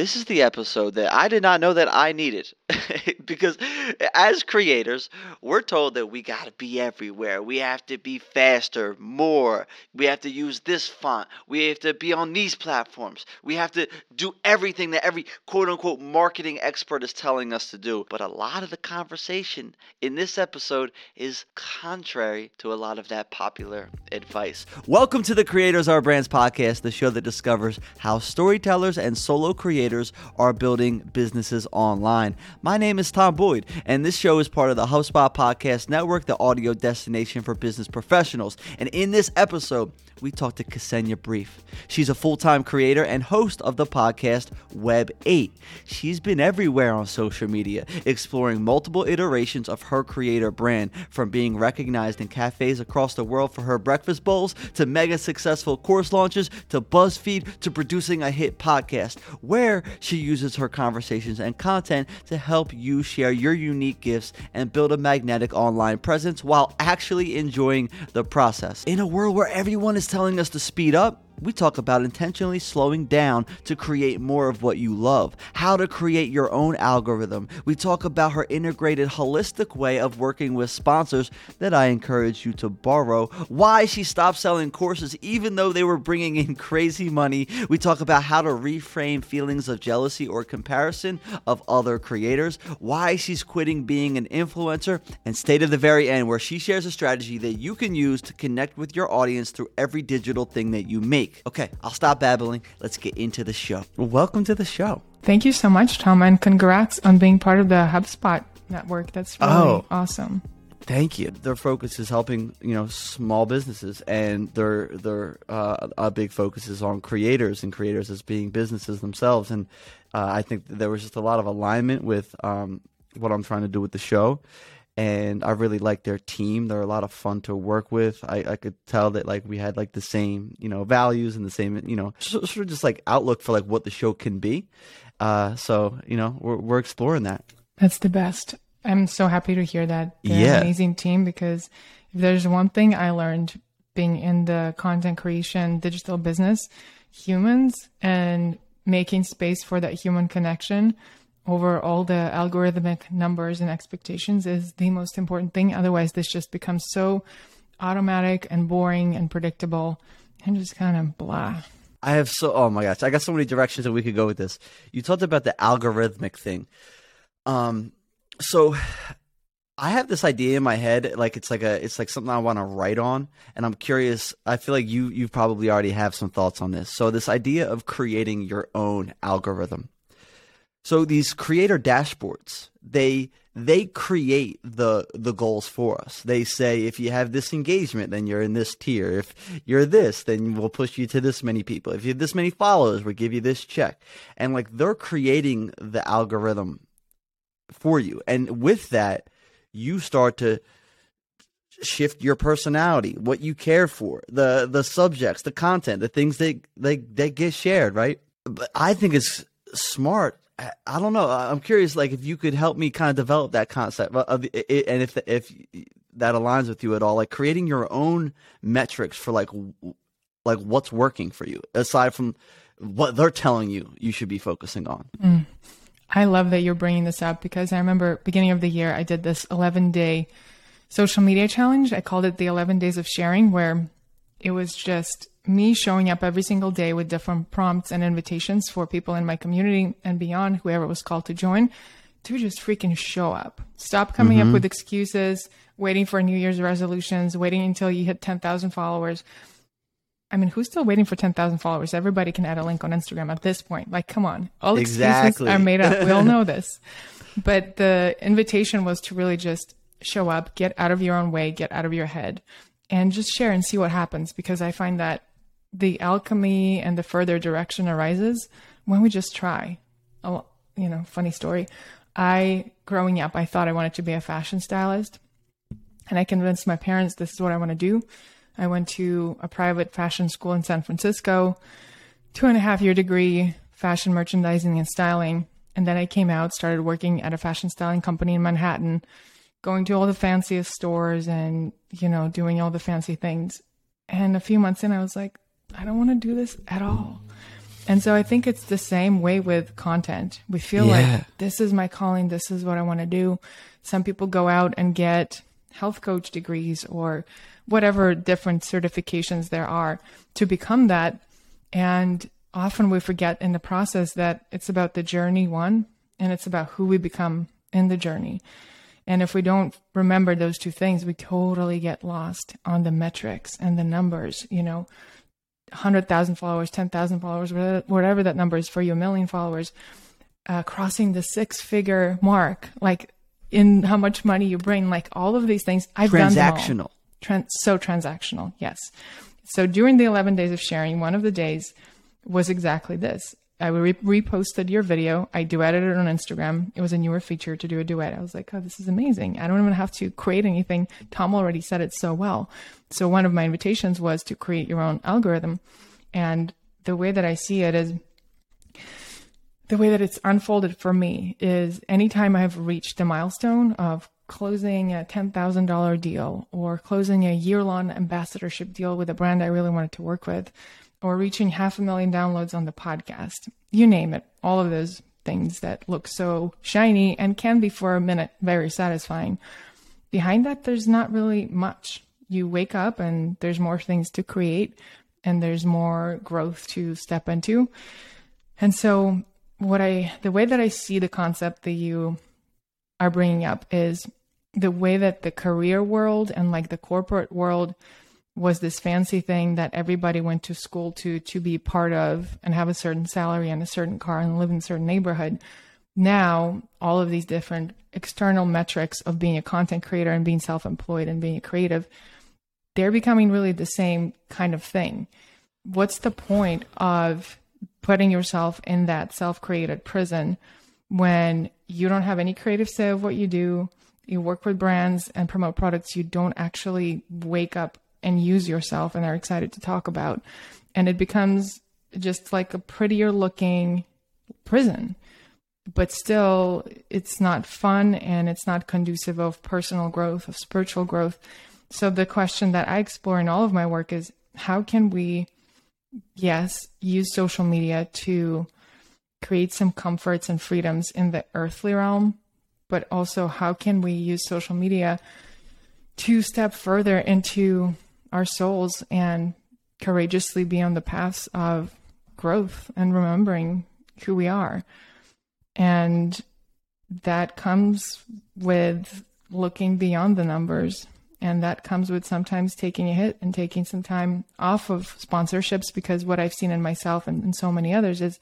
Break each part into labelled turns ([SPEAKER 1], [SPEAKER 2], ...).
[SPEAKER 1] this is the episode that I did not know that I needed. because as creators, we're told that we got to be everywhere. We have to be faster, more. We have to use this font. We have to be on these platforms. We have to do everything that every quote unquote marketing expert is telling us to do. But a lot of the conversation in this episode is contrary to a lot of that popular advice. Welcome to the Creators Are Brands podcast, the show that discovers how storytellers and solo creators are building businesses online. My name is Tom Boyd, and this show is part of the HubSpot Podcast Network, the audio destination for business professionals. And in this episode, we talked to Ksenia Brief. She's a full time creator and host of the podcast Web 8. She's been everywhere on social media, exploring multiple iterations of her creator brand, from being recognized in cafes across the world for her breakfast bowls, to mega successful course launches, to BuzzFeed, to producing a hit podcast, where she uses her conversations and content to help you share your unique gifts and build a magnetic online presence while actually enjoying the process. In a world where everyone is telling us to speed up, we talk about intentionally slowing down to create more of what you love, how to create your own algorithm. We talk about her integrated, holistic way of working with sponsors that I encourage you to borrow, why she stopped selling courses even though they were bringing in crazy money. We talk about how to reframe feelings of jealousy or comparison of other creators, why she's quitting being an influencer, and stay to the very end where she shares a strategy that you can use to connect with your audience through every digital thing that you make week. Okay, I'll stop babbling. Let's get into the show. Well, welcome to the show.
[SPEAKER 2] Thank you so much, Tom, and congrats on being part of the HubSpot network. That's really oh. awesome.
[SPEAKER 1] Thank you. Their focus is helping you know small businesses, and their their uh, a big focus is on creators and creators as being businesses themselves. And uh, I think there was just a lot of alignment with um, what I'm trying to do with the show and I really like their team. They're a lot of fun to work with. I, I could tell that like we had like the same you know values and the same you know sort of just like outlook for like what the show can be. Uh, so you know we're we're exploring that.
[SPEAKER 2] That's the best. I'm so happy to hear that. They're yeah. an amazing team because if there's one thing I learned being in the content creation digital business, humans and making space for that human connection over all the algorithmic numbers and expectations is the most important thing. Otherwise, this just becomes so automatic and boring and predictable and just kind of blah.
[SPEAKER 1] I have so oh my gosh, I got so many directions that we could go with this. You talked about the algorithmic thing. Um so I have this idea in my head, like it's like a it's like something I want to write on, and I'm curious. I feel like you you probably already have some thoughts on this. So this idea of creating your own algorithm. So these creator dashboards, they they create the the goals for us. They say if you have this engagement, then you're in this tier. If you're this, then we'll push you to this many people. If you have this many followers, we'll give you this check. And like they're creating the algorithm for you. And with that, you start to shift your personality, what you care for, the the subjects, the content, the things that they they get shared, right? But I think it's smart I don't know. I'm curious, like if you could help me kind of develop that concept of it, and if if that aligns with you at all, like creating your own metrics for like like what's working for you aside from what they're telling you you should be focusing on. Mm.
[SPEAKER 2] I love that you're bringing this up because I remember beginning of the year I did this 11 day social media challenge. I called it the 11 days of sharing, where it was just me showing up every single day with different prompts and invitations for people in my community and beyond, whoever was called to join, to just freaking show up. Stop coming mm-hmm. up with excuses, waiting for New Year's resolutions, waiting until you hit 10,000 followers. I mean, who's still waiting for 10,000 followers? Everybody can add a link on Instagram at this point. Like, come on. All exactly. excuses are made up. We all know this. But the invitation was to really just show up, get out of your own way, get out of your head, and just share and see what happens. Because I find that the alchemy and the further direction arises when we just try. Oh, you know, funny story. I, growing up, I thought I wanted to be a fashion stylist. And I convinced my parents this is what I want to do. I went to a private fashion school in San Francisco, two and a half year degree, fashion merchandising and styling. And then I came out, started working at a fashion styling company in Manhattan, going to all the fanciest stores and, you know, doing all the fancy things. And a few months in, I was like, I don't want to do this at all. And so I think it's the same way with content. We feel
[SPEAKER 1] Yeah.
[SPEAKER 2] like this is my calling, this is what I want to do. Some people go out and get health coach degrees or whatever different certifications there are to become that. And often we forget in the process that it's about the journey, one, and it's about who we become in the journey. And if we don't remember those two things, we totally get lost on the metrics and the numbers, you know, 100,000 followers, 10,000 followers, whatever- that number is for you, a million followers, uh, crossing the six figure mark, like in how much money you bring, like all of these things. I've done them all.
[SPEAKER 1] Transactional.
[SPEAKER 2] Tran- so transactional, yes. So during the 11 days of sharing, one of the days was exactly this. I re- reposted your video. I duetted it on Instagram. It was a newer feature to do a duet. I was like, oh, this is amazing. I don't even have to create anything. Tom already said it so well. So one of my invitations was to create your own algorithm. And the way that I see it is the way that it's unfolded for me is anytime I've reached a milestone of closing a $10,000 deal or closing a year long ambassadorship deal with a brand I really wanted to work with or reaching half a million downloads on the podcast, you name it, all of those things that look so shiny and can be for a minute very satisfying. Behind that, there's not really much. You wake up and there's more things to create and there's more growth to step into. And so, what I, the way that I see the concept that you are bringing up is the way that the career world and like the corporate world was this fancy thing that everybody went to school to to be part of and have a certain salary and a certain car and live in a certain neighborhood. Now, all of these different external metrics of being a content creator and being self-employed and being a creative, they're becoming really the same kind of thing. What's the point of putting yourself in that self-created prison when you don't have any creative say of what you do? You work with brands and promote products you don't actually wake up and use yourself and are excited to talk about. And it becomes just like a prettier looking prison. But still, it's not fun and it's not conducive of personal growth, of spiritual growth. So, the question that I explore in all of my work is how can we, yes, use social media to create some comforts and freedoms in the earthly realm, but also how can we use social media to step further into our souls and courageously be on the paths of growth and remembering who we are. And that comes with looking beyond the numbers. And that comes with sometimes taking a hit and taking some time off of sponsorships because what I've seen in myself and, and so many others is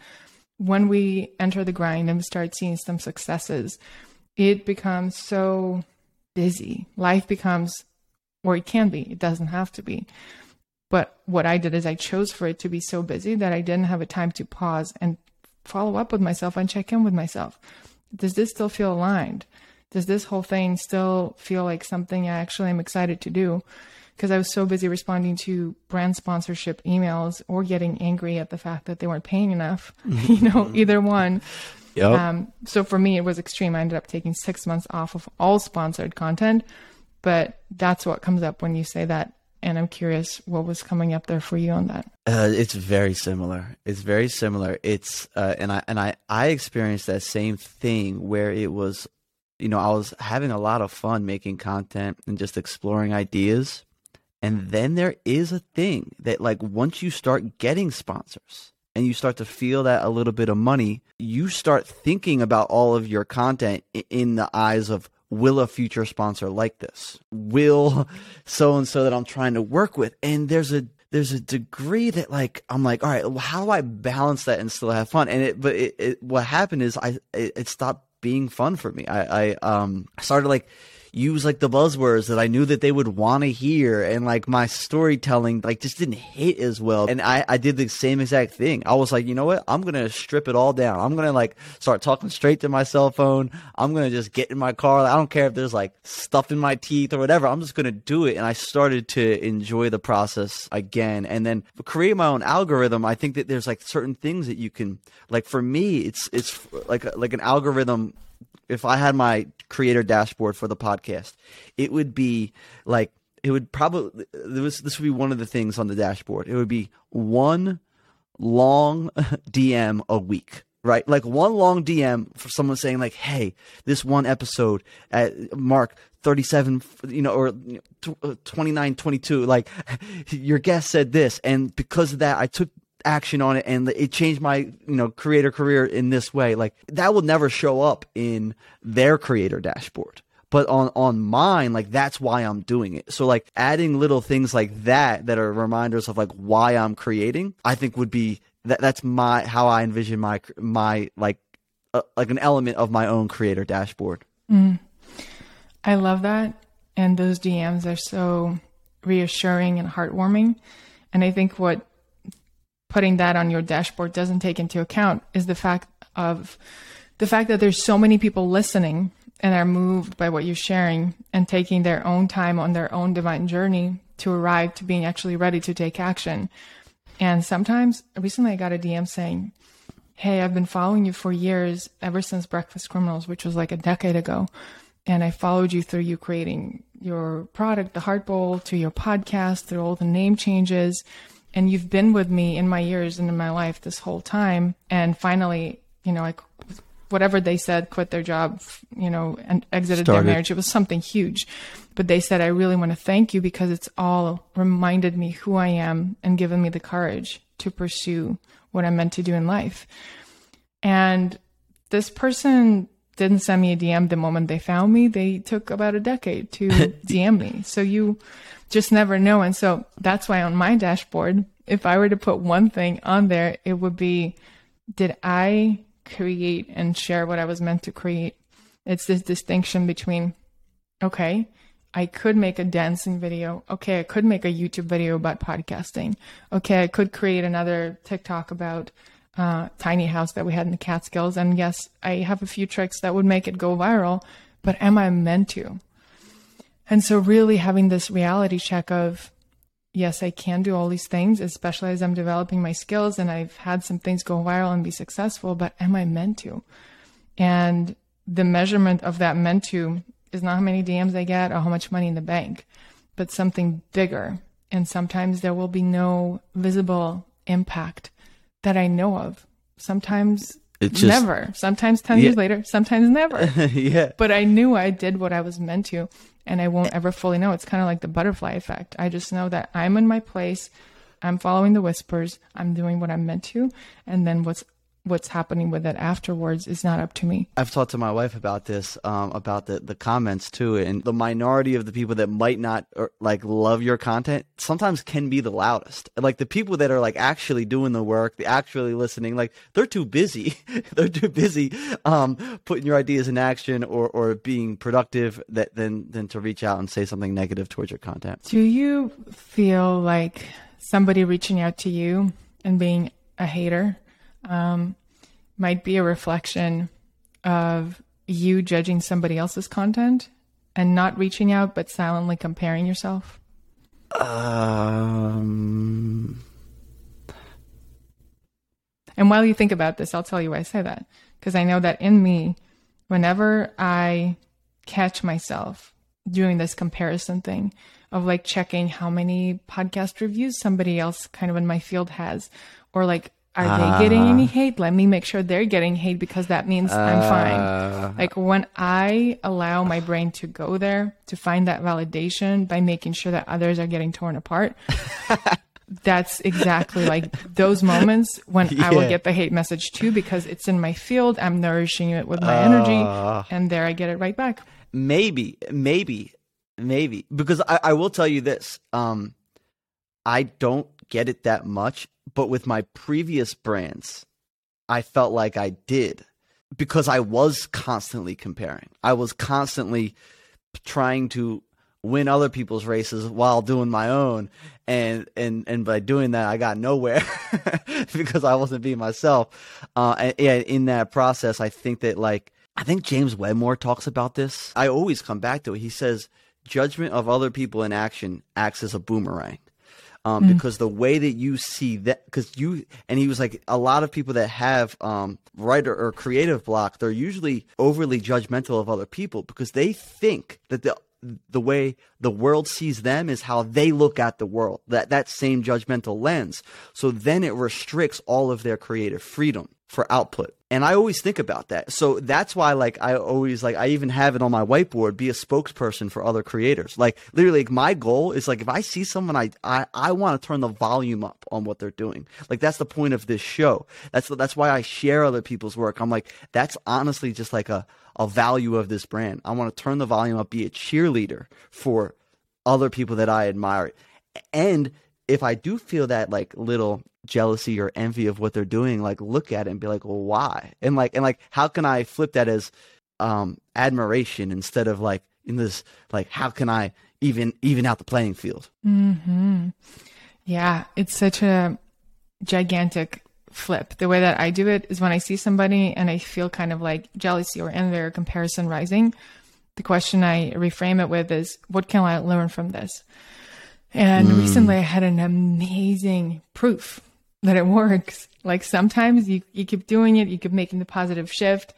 [SPEAKER 2] when we enter the grind and start seeing some successes, it becomes so busy. Life becomes, or it can be, it doesn't have to be. But what I did is I chose for it to be so busy that I didn't have a time to pause and follow up with myself and check in with myself. Does this still feel aligned? Does this whole thing still feel like something I actually am excited to do? Because I was so busy responding to brand sponsorship emails or getting angry at the fact that they weren't paying enough, you know, either one.
[SPEAKER 1] Yep.
[SPEAKER 2] Um, so for me, it was extreme. I ended up taking six months off of all sponsored content, but that's what comes up when you say that. And I'm curious what was coming up there for you on that.
[SPEAKER 1] Uh, it's very similar. It's very similar. It's uh, and I and I I experienced that same thing where it was, you know, I was having a lot of fun making content and just exploring ideas, and then there is a thing that like once you start getting sponsors and you start to feel that a little bit of money, you start thinking about all of your content in the eyes of will a future sponsor like this? Will so and so that I'm trying to work with? And there's a there's a degree that like I'm like, all right, how do I balance that and still have fun? And it, but it, it what happened is I it, it stopped being fun for me. I I um started like use like the buzzwords that I knew that they would want to hear and like my storytelling like just didn't hit as well. And I, I did the same exact thing. I was like, you know what? I'm to strip it all down. I'm to like start talking straight to my cell phone. I'm to just get in my car. I don't care if there's like stuff in my teeth or whatever. I'm just to do it. And I started to enjoy the process again. And then create my own algorithm. I think that there's like certain things that you can like for me, it's, it's like, like an algorithm if I had my creator dashboard for the podcast, it would be like it would probably this this would be one of the things on the dashboard. It would be one long DM a week right? Like one long DM for someone saying like, "Hey, this one episode at Mark 37, you know, or uh, 29, 22, like your guest said this, and because of that, I took action on it and it changed my you know creator career in this way like that will never show up in their creator dashboard but on on mine like that's why i'm doing it so like adding little things like that that are reminders of like why i'm creating i think would be that that's my how I envision my my like uh, like an element of my own creator dashboard.
[SPEAKER 2] Mm. I love that, and those DMs are so reassuring and heartwarming. And I think what putting that on your dashboard doesn't take into account is the fact of the fact that there's so many people listening and are moved by what you're sharing and taking their own time on their own divine journey to arrive to being actually ready to take action and sometimes, recently I got a DM saying, Hey, I've been following you for years, ever since Breakfast Criminals, which was like a decade ago. And I followed you through you creating your product, the Heart Bowl, to your podcast, through all the name changes. And you've been with me in my years and in my life this whole time. And finally, you know, I whatever they said, quit their job, you know, and exited Started. their marriage. It was something huge. But they said, I really want to thank you because it's all reminded me who I am and given me the courage to pursue what I'm meant to do in life. And this person didn't send me a DM the moment they found me. They took about a decade to DM me. So you just never know. And so that's why on my dashboard, if I were to put one thing on there, it would be, did I create and share what I was meant to create. It's this distinction between, okay, I could make a dancing video. Okay, I could make a YouTube video about podcasting. Okay, I could create another TikTok about uh, tiny house that we had in the Catskills. And yes, I have a few tricks that would make it go viral, but am I meant to? And so, really having this reality check of, yes, I can do all these things, especially as I'm developing my skills and I've had some things go viral and be successful, but am I meant to? And the measurement of that meant to is not how many DMs I get or how much money in the bank, but something bigger. And sometimes there will be no visible impact that I know of. Sometimes it's just, never. Sometimes 10 yeah. years later, sometimes never.
[SPEAKER 1] yeah.
[SPEAKER 2] But I knew I did what I was meant to and I won't ever fully know. It's kind of like the butterfly effect. I just know that I'm in my place. I'm following the whispers. I'm doing what I'm meant to. And then what's what's happening with it afterwards is not up to me.
[SPEAKER 1] I've talked to my wife about this, um, about the, the comments too, and the minority of the people that might not or, like love your content sometimes can be the loudest. Like the people that are like actually doing the work, the actually listening, like they're too busy. they're too busy um, putting your ideas in action or, or being productive that than than to reach out and say something negative towards your content.
[SPEAKER 2] Do you feel like somebody reaching out to you and being a hater um, might be a reflection of you judging somebody else's content and not reaching out but silently comparing yourself?
[SPEAKER 1] Um...
[SPEAKER 2] And while you think about this, I'll tell you why I say that. Because I know that in me, whenever I catch myself doing this comparison thing of like checking how many podcast reviews somebody else kind of in my field has, or like are uh, they getting any uh. hate? Let me make sure they're getting hate because that means uh, I'm fine. Uh. Like when I allow my brain to go there to find that validation by making sure that others are getting torn apart. that's exactly like those moments when yeah. I will get the hate message too because it's in my field. I'm nourishing it with my energy, uh. and there I get it right back.
[SPEAKER 1] Maybe, maybe, maybe because I, I will tell you this. Um, I don't get it that much but with my previous brands, I felt like I did because I was constantly comparing. I was constantly trying to win other people's races while doing my own. And and and by doing that I got nowhere because I wasn't being myself. Uh and, and in that process I think that like I think James Wedmore talks about this. I always come back to it. He says judgment of other people in action acts as a boomerang um, mm. because the way that you see that, because you, and he was like, a lot of people that have um, writer or creative block, they're usually overly judgmental of other people because they think that the the way the world sees them is how they look at the world. That that same judgmental lens. So then it restricts all of their creative freedom for output. And I always think about that. So that's why like I always like I even have it on my whiteboard, be a spokesperson for other creators. Like literally like my goal is like if I see someone I I, I want to turn the volume up on what they're doing. Like that's the point of this show. That's that's why I share other people's work. I'm like that's honestly just like a a value of this brand. I want to turn the volume up, be a cheerleader for other people that I admire. And if I do feel that like little jealousy or envy of what they're doing, like look at it and be like, well, why? And like, and like, how can I flip that as um, admiration instead of like in this, like, how can I even even out the playing field?
[SPEAKER 2] hmm Yeah, it's such a gigantic flip. The way that I do it is when I see somebody and I feel kind of like jealousy or envy or comparison rising. The question I reframe it with is, what can I learn from this? And
[SPEAKER 1] Mm.
[SPEAKER 2] recently I had an amazing proof that it works. Like sometimes you, you keep doing it, you keep making the positive shift,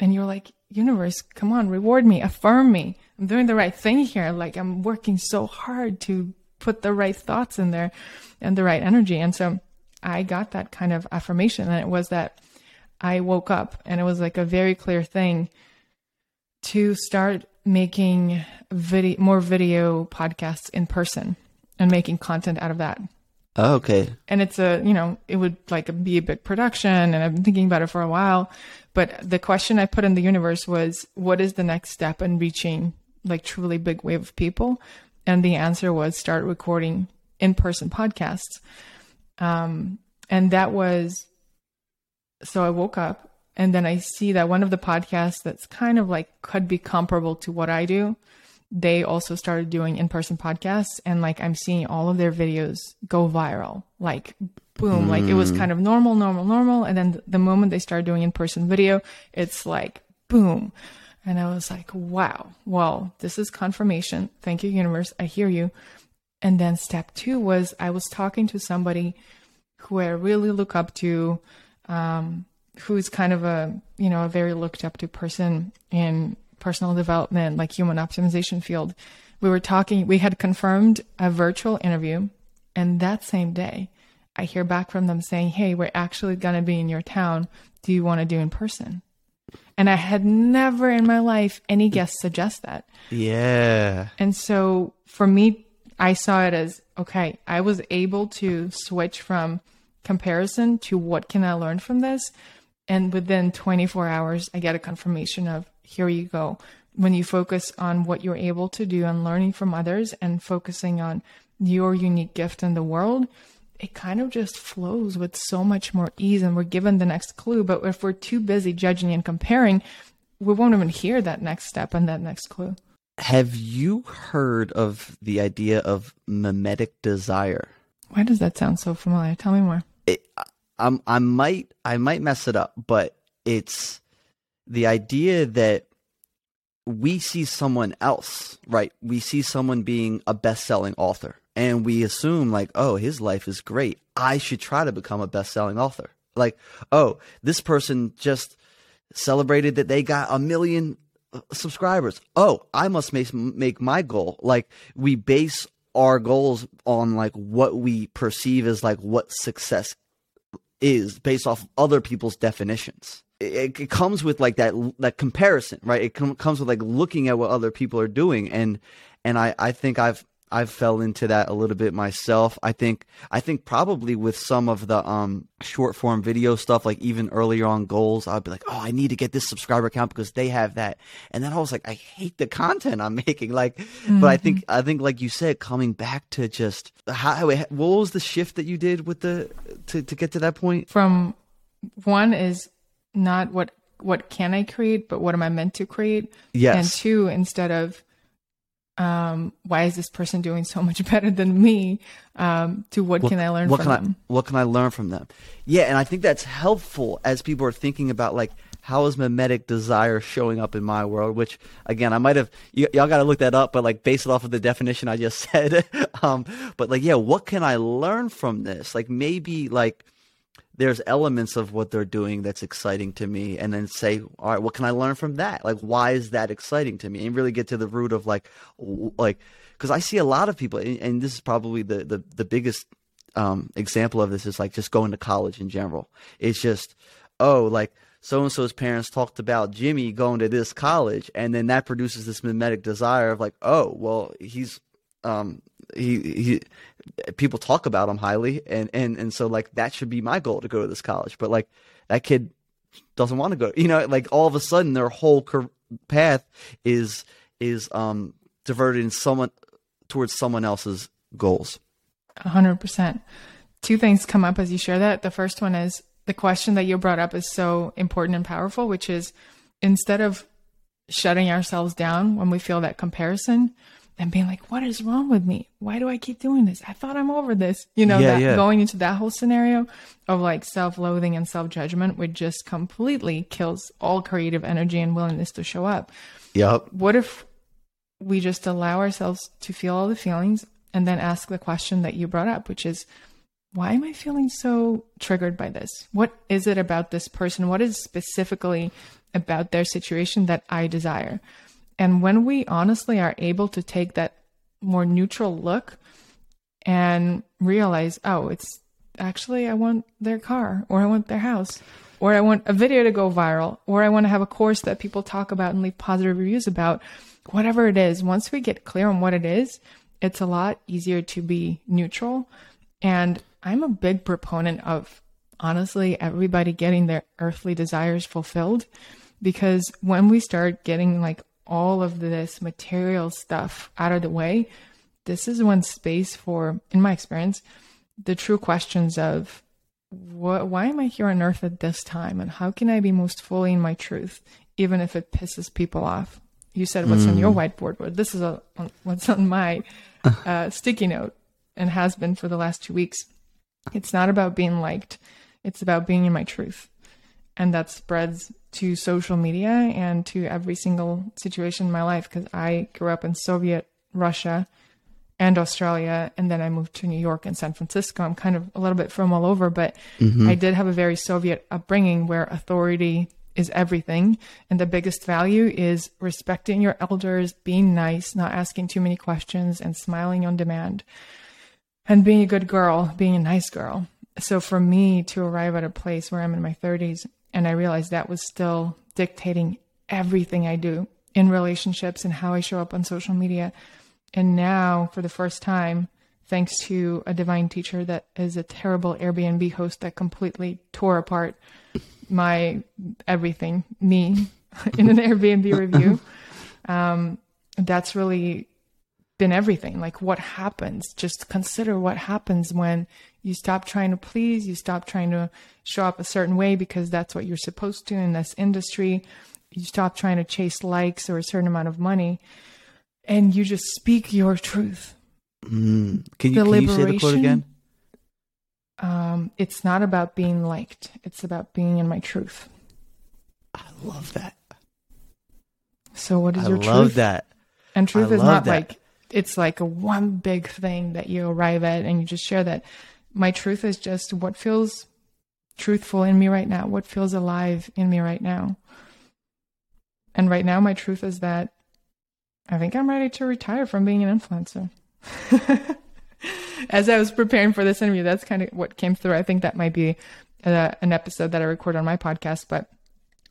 [SPEAKER 2] and you're like, universe, come on, reward me, affirm me. I'm doing the right thing here. Like I'm working so hard to put the right thoughts in there and the right energy. And so I got that kind of affirmation. And it was that I woke up and it was like a very clear thing to start making video, more video podcasts in person and making content out of that
[SPEAKER 1] Oh, okay.
[SPEAKER 2] and it's a you know it would like be a big production and i've been thinking about it for a while. But the question i put in the universe was what is the next step in reaching like truly big wave of people? And the answer was start recording in-person podcasts. Um, and that was so i woke up and then i see that one of the podcasts that's kind of like could be comparable to what i do they also started doing in-person podcasts and like i'm seeing all of their videos go viral. Like boom like it was kind of normal normal normal and then the moment they started doing in-person video it's like boom. And i was like wow well this is confirmation. Thank you universe. I hear you. And then step two was i was talking to somebody who i really look up to um, who's kind of a you know a very looked up to person in personal development like human optimization field we were talking we had confirmed a virtual interview and that same day i hear back from them saying hey we're actually going to be in your town do you want to do in person and i had never in my life any guest suggest that
[SPEAKER 1] Yeah.
[SPEAKER 2] and so for me, I saw it as okay, I was able to switch from comparison to what can I learn from this. And within 24 hours, I get a confirmation of here you go. When you focus on what you're able to do and learning from others and focusing on your unique gift in the world, it kind of just flows with so much more ease and we're given the next clue. But if we're too busy judging and comparing, we won't even hear that next step and that next clue.
[SPEAKER 1] Have you heard of the idea of mimetic desire?
[SPEAKER 2] Why does that sound so familiar? Tell me more.
[SPEAKER 1] it, I'm, I might I might mess it up, but it's the idea that we see someone else, right? We see someone being a best-selling author, and we assume like, oh, his life is great. I should try to become a best-selling author. Like, oh, this person just celebrated that they got a million uh, subscribers. Oh, I must make make my goal. Like we base our goals on like what we perceive as like what success is based off other people's definitions. It, it comes with like that that comparison, right? It com- comes with like looking at what other people are doing, and and I I think I've I've fell into that a little bit myself. I think I think probably with some of the um short form video stuff, like even earlier on goals, I'd be like, oh, I need to get this subscriber count because they have that, and then I was like, I hate the content I'm making. Like, but I think I think like you said, coming back to just how what was the shift that you did with the to to get to that point?
[SPEAKER 2] From one is not what what can I create, but what am I meant to create?
[SPEAKER 1] Yes.
[SPEAKER 2] And two, instead of um, why is this person doing so much better than me? Um, to what, can I learn
[SPEAKER 1] what
[SPEAKER 2] from
[SPEAKER 1] can
[SPEAKER 2] them?
[SPEAKER 1] I, what can I learn from them? Yeah, and I think that's helpful as people are thinking about like how is mimetic desire showing up in my world? Which again, I might have y- y'all got to look that up, but like based off of the definition I just said. um, but like, yeah, what can I learn from this? Like maybe like there's elements of what they're doing that's exciting to me. And then say all right what can i learn from that? Like why is that exciting to me? And really get to the root of like like because i see a lot of people and, this is probably the the, the biggest um, example of this is like just going to college in general. It's just oh like so and so's parents talked about jimmy going to this college and then that produces this mimetic desire of like oh well he's um he he people talk about him highly and and and so like that should be my goal to go to this college. But like that kid doesn't want to go you know like all of a sudden their whole path is is um diverted in someone towards someone else's goals.
[SPEAKER 2] 100% two things come up as you share that. The first one is the question that you brought up is so important and powerful which is instead of shutting ourselves down when we feel that comparison and being like, what is wrong with me? Why do I keep doing this? I thought I'm over this. You know,
[SPEAKER 1] yeah,
[SPEAKER 2] that,
[SPEAKER 1] yeah.
[SPEAKER 2] going into that whole scenario of like self loathing and self judgment, which just completely kills all creative energy and willingness to show up.
[SPEAKER 1] Yep.
[SPEAKER 2] What if we just allow ourselves to feel all the feelings and then ask the question that you brought up, which is, why am I feeling so triggered by this? What is it about this person? What is specifically about their situation that I desire? And when we honestly are able to take that more neutral look and realize, oh, it's actually, I want their car or I want their house or I want a video to go viral or I want to have a course that people talk about and leave positive reviews about, whatever it is, once we get clear on what it is, it's a lot easier to be neutral. And I'm a big proponent of honestly everybody getting their earthly desires fulfilled because when we start getting like all of this material stuff out of the way, this is when space for, in my experience, the true questions of what, why am I here on earth at this time and how can I be most fully in my truth, even if it pisses people off? You said what's mm. on your mm. whiteboard, but this is a, what's on my uh, sticky note and has been for the last two weeks. It's not about being liked. It's about being in my truth and that spreads to social media and to every single situation in my life because I grew up in Soviet Russia and Australia, and then I moved to New York and San Francisco. I'm kind of a little bit from all over, but mm-hmm. I did have a very Soviet upbringing where authority is everything, and the biggest value is respecting your elders, being nice, not asking too many questions, and smiling on demand, and being a good girl, being a nice girl. So for me to arrive at a place where I'm in my 30s and I realized that was still dictating everything I do in relationships and how I show up on social media. And now, for the first time, thanks to a divine teacher that is a terrible Airbnb host that completely tore apart my everything, me, in an Airbnb review, um, that's really been everything. Like, what happens? Just consider what happens when you stop trying to please, you stop trying to show up a certain way because that's what you're supposed to in this industry. You stop trying to chase likes or a certain amount of money, and you just speak your truth.
[SPEAKER 1] Mm. Can, you, can you say the quote again?
[SPEAKER 2] Um, it's not about being liked, it's about being in my truth.
[SPEAKER 1] I love that.
[SPEAKER 2] So, what is
[SPEAKER 1] I
[SPEAKER 2] your truth?
[SPEAKER 1] I love that.
[SPEAKER 2] And truth I is not that. like it's like a one big thing that you arrive at and you just share that. My truth is just what feels truthful in me right now, what feels alive in me right now. And right now, my truth is that I think I'm ready to retire from being an influencer. As I was preparing for this interview, that's kind of what came through. I think that might be uh, an episode that I record on my podcast, but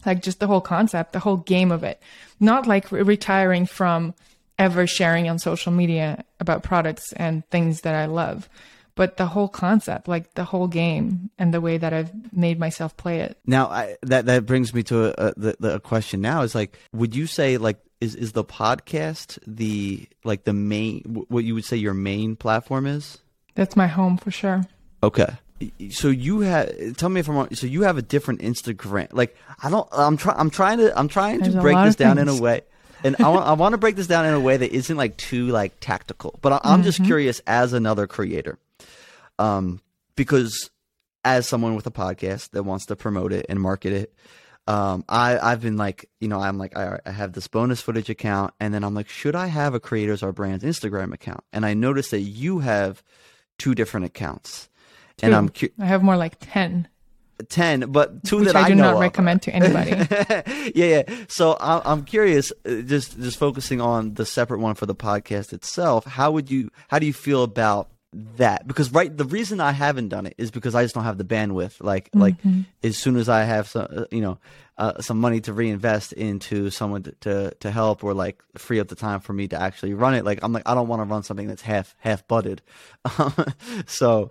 [SPEAKER 2] like just the whole concept, the whole game of it. Not like re- retiring from ever sharing on social media about products and things that I love. But the whole concept, like the whole game and the way that I've made myself play it.
[SPEAKER 1] Now, I, that that brings me to a, a, the, the question now is like, would you say like is is the podcast the like the main what you would say your main platform is?
[SPEAKER 2] That's my home for sure.
[SPEAKER 1] Okay so you have tell me if I'm wrong. So you have a different Instagram. Like I don't. I'm trying. I'm trying to. I'm trying There's to break this down things. in a way and I want I want to break this down in a way that isn't like too like tactical. But I, am mm-hmm. just curious as another creator, um, because as someone with a podcast that wants to promote it and market it, um, I I've been like you know I'm like I, I have this bonus footage account, and then I'm like, should I have a Creators Are Brands Instagram account? And I noticed that you have two different accounts,
[SPEAKER 2] two. and I'm cu- I have more like ten.
[SPEAKER 1] ten, but two
[SPEAKER 2] Which
[SPEAKER 1] that
[SPEAKER 2] I do
[SPEAKER 1] know
[SPEAKER 2] not
[SPEAKER 1] of.
[SPEAKER 2] recommend to anybody.
[SPEAKER 1] yeah, yeah. So I'm, I'm curious, uh, just just focusing on the separate one for the podcast itself. How would you? How do you feel about that? Because right, the reason I haven't done it is because I just don't have the bandwidth. Like like as soon as I have some, uh, you know. Uh, some money to reinvest into someone to, to to help or like free up the time for me to actually run it like i'm like i don't want to run something that's half half butted so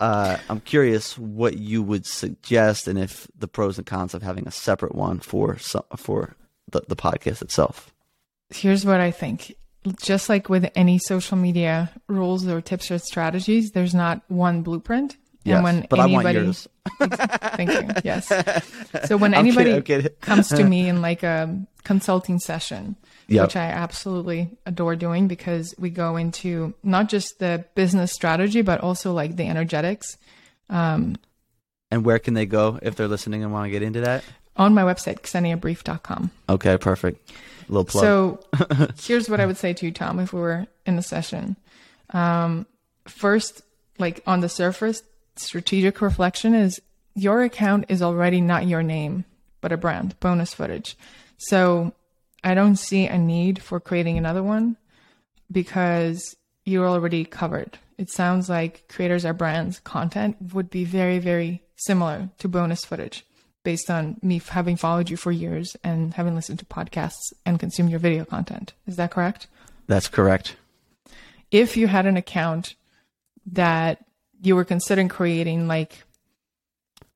[SPEAKER 1] uh, I'm curious what you would suggest, and if the pros and cons of having a separate one for some, for the, the podcast itself.
[SPEAKER 2] Here's what I think. Just like with any social media rules or tips or strategies, there's not one blueprint.
[SPEAKER 1] Yes,
[SPEAKER 2] and when
[SPEAKER 1] but I want yours.
[SPEAKER 2] thank you. Yes. So when anybody
[SPEAKER 1] kidding.
[SPEAKER 2] comes to me in like a consulting session,
[SPEAKER 1] Yep.
[SPEAKER 2] which I absolutely adore doing because we go into not just the business strategy, but also like the energetics.
[SPEAKER 1] Um, and where can they go if they're listening and want to get into that?
[SPEAKER 2] On my website, xeniabrief.com.
[SPEAKER 1] Okay, perfect. Little plug.
[SPEAKER 2] So here's what I would say to you, Tom, if we were in the session. Um, first, like on the surface, strategic reflection is your account is already not your name, but a brand, bonus footage. So I don't see a need for creating another one because you're already covered. It sounds like creators are brands content would be very, very similar to bonus footage based on me having followed you for years and having listened to podcasts and consumed your video content. Is that correct?
[SPEAKER 1] That's correct.
[SPEAKER 2] If you had an account that you were considering creating, like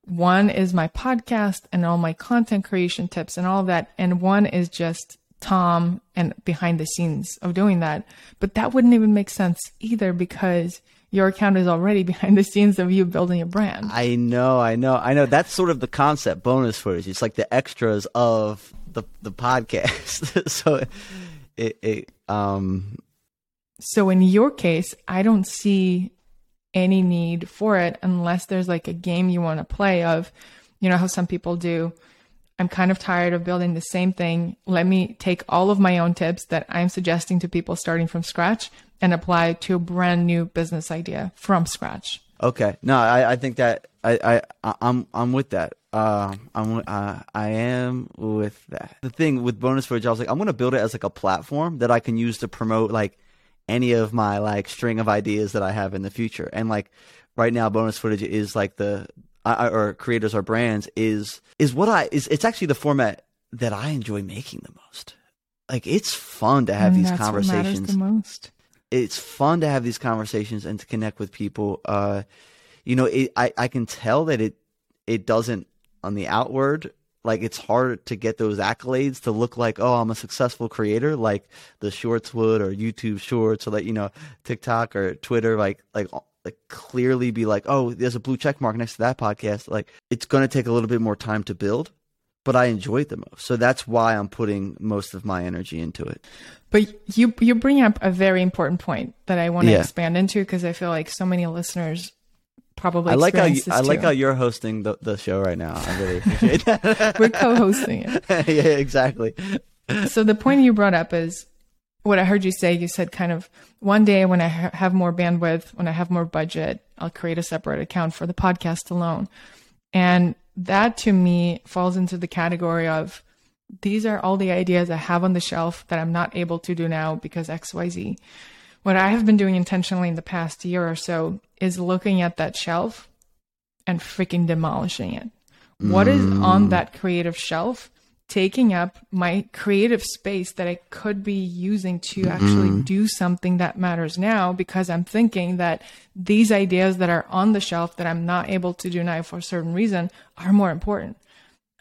[SPEAKER 2] one is my podcast and all my content creation tips and all that, and one is just Tom and behind the scenes of doing that. But that wouldn't even make sense either because your account is already behind the scenes of you building a brand.
[SPEAKER 1] I know, I know, I know. That's sort of the concept. Bonus footage. It's like the extras of the the podcast. so it, it um
[SPEAKER 2] So in your case, I don't see any need for it unless there's like a game you want to play of, you know, how some people do. I'm kind of tired of building the same thing. Let me take all of my own tips that I'm suggesting to people starting from scratch and apply to a brand new business idea from scratch.
[SPEAKER 1] Okay. No, I, I think that I, I I'm I'm with that. Uh, I'm uh, I am with that. The thing with bonus footage, I was like, I'm gonna build it as like a platform that I can use to promote like any of my like string of ideas that I have in the future. And like right now, bonus footage is like the I, or creators are brands is is what I is. It's actually the format that I enjoy making the most. Like it's fun to have
[SPEAKER 2] And
[SPEAKER 1] these
[SPEAKER 2] that's what
[SPEAKER 1] conversations
[SPEAKER 2] matters the most.
[SPEAKER 1] It's fun to have these conversations and to connect with people. Uh, you know, it, I I can tell that it it doesn't on the outward like it's hard to get those accolades to look like oh I'm a successful creator like the shorts would or YouTube shorts or like you know TikTok or Twitter like like like clearly be like oh there's a blue check mark next to that podcast like it's going to take a little bit more time to build but I enjoy it the most so that's why I'm putting most of my energy into it
[SPEAKER 2] But you you bring up a very important point that I want to
[SPEAKER 1] Yeah.
[SPEAKER 2] expand into because I feel like so many listeners probably
[SPEAKER 1] I like how you, I like
[SPEAKER 2] too.
[SPEAKER 1] how you're hosting the, the show right now. I really appreciate that.
[SPEAKER 2] We're co-hosting it.
[SPEAKER 1] yeah, exactly.
[SPEAKER 2] So the point you brought up is what I heard you say. You said kind of one day when I ha- have more bandwidth, when I have more budget, I'll create a separate account for the podcast alone. And that to me falls into the category of these are all the ideas I have on the shelf that I'm not able to do now because XYZ. What I have been doing intentionally in the past year or so is looking at that shelf and freaking demolishing it. What is on mm. that creative shelf taking up my creative space that I could be using to actually do something that matters now because I'm thinking that these ideas that are on the shelf that I'm not able to do now for a certain reason are more important.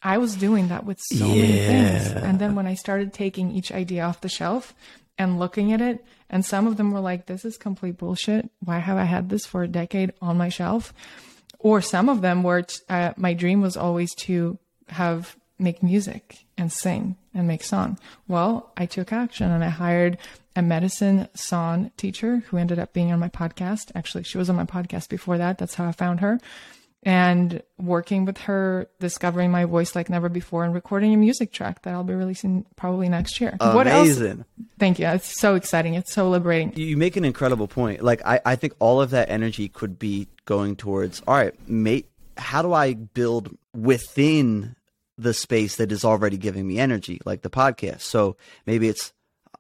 [SPEAKER 2] I was doing that with so many things. And then when I started taking each idea off the shelf and looking at it, and some of them were like, this is complete bullshit. Why have I had this for a decade on my shelf? Or some of them were, t- uh, my dream was always to have make music and sing and make song. Well, I took action and I hired a medicine song teacher who ended up being on my podcast. Actually, she was on my podcast before that. That's how I found her and working with her, discovering my voice like never before, and recording a music track that I'll be releasing probably next year. What else?
[SPEAKER 1] Amazing.
[SPEAKER 2] Thank you. It's so exciting. It's so liberating.
[SPEAKER 1] You make an incredible point. Like I, I think all of that energy could be going towards all right, mate, how do I build within the space that is already giving me energy, like the podcast? So maybe it's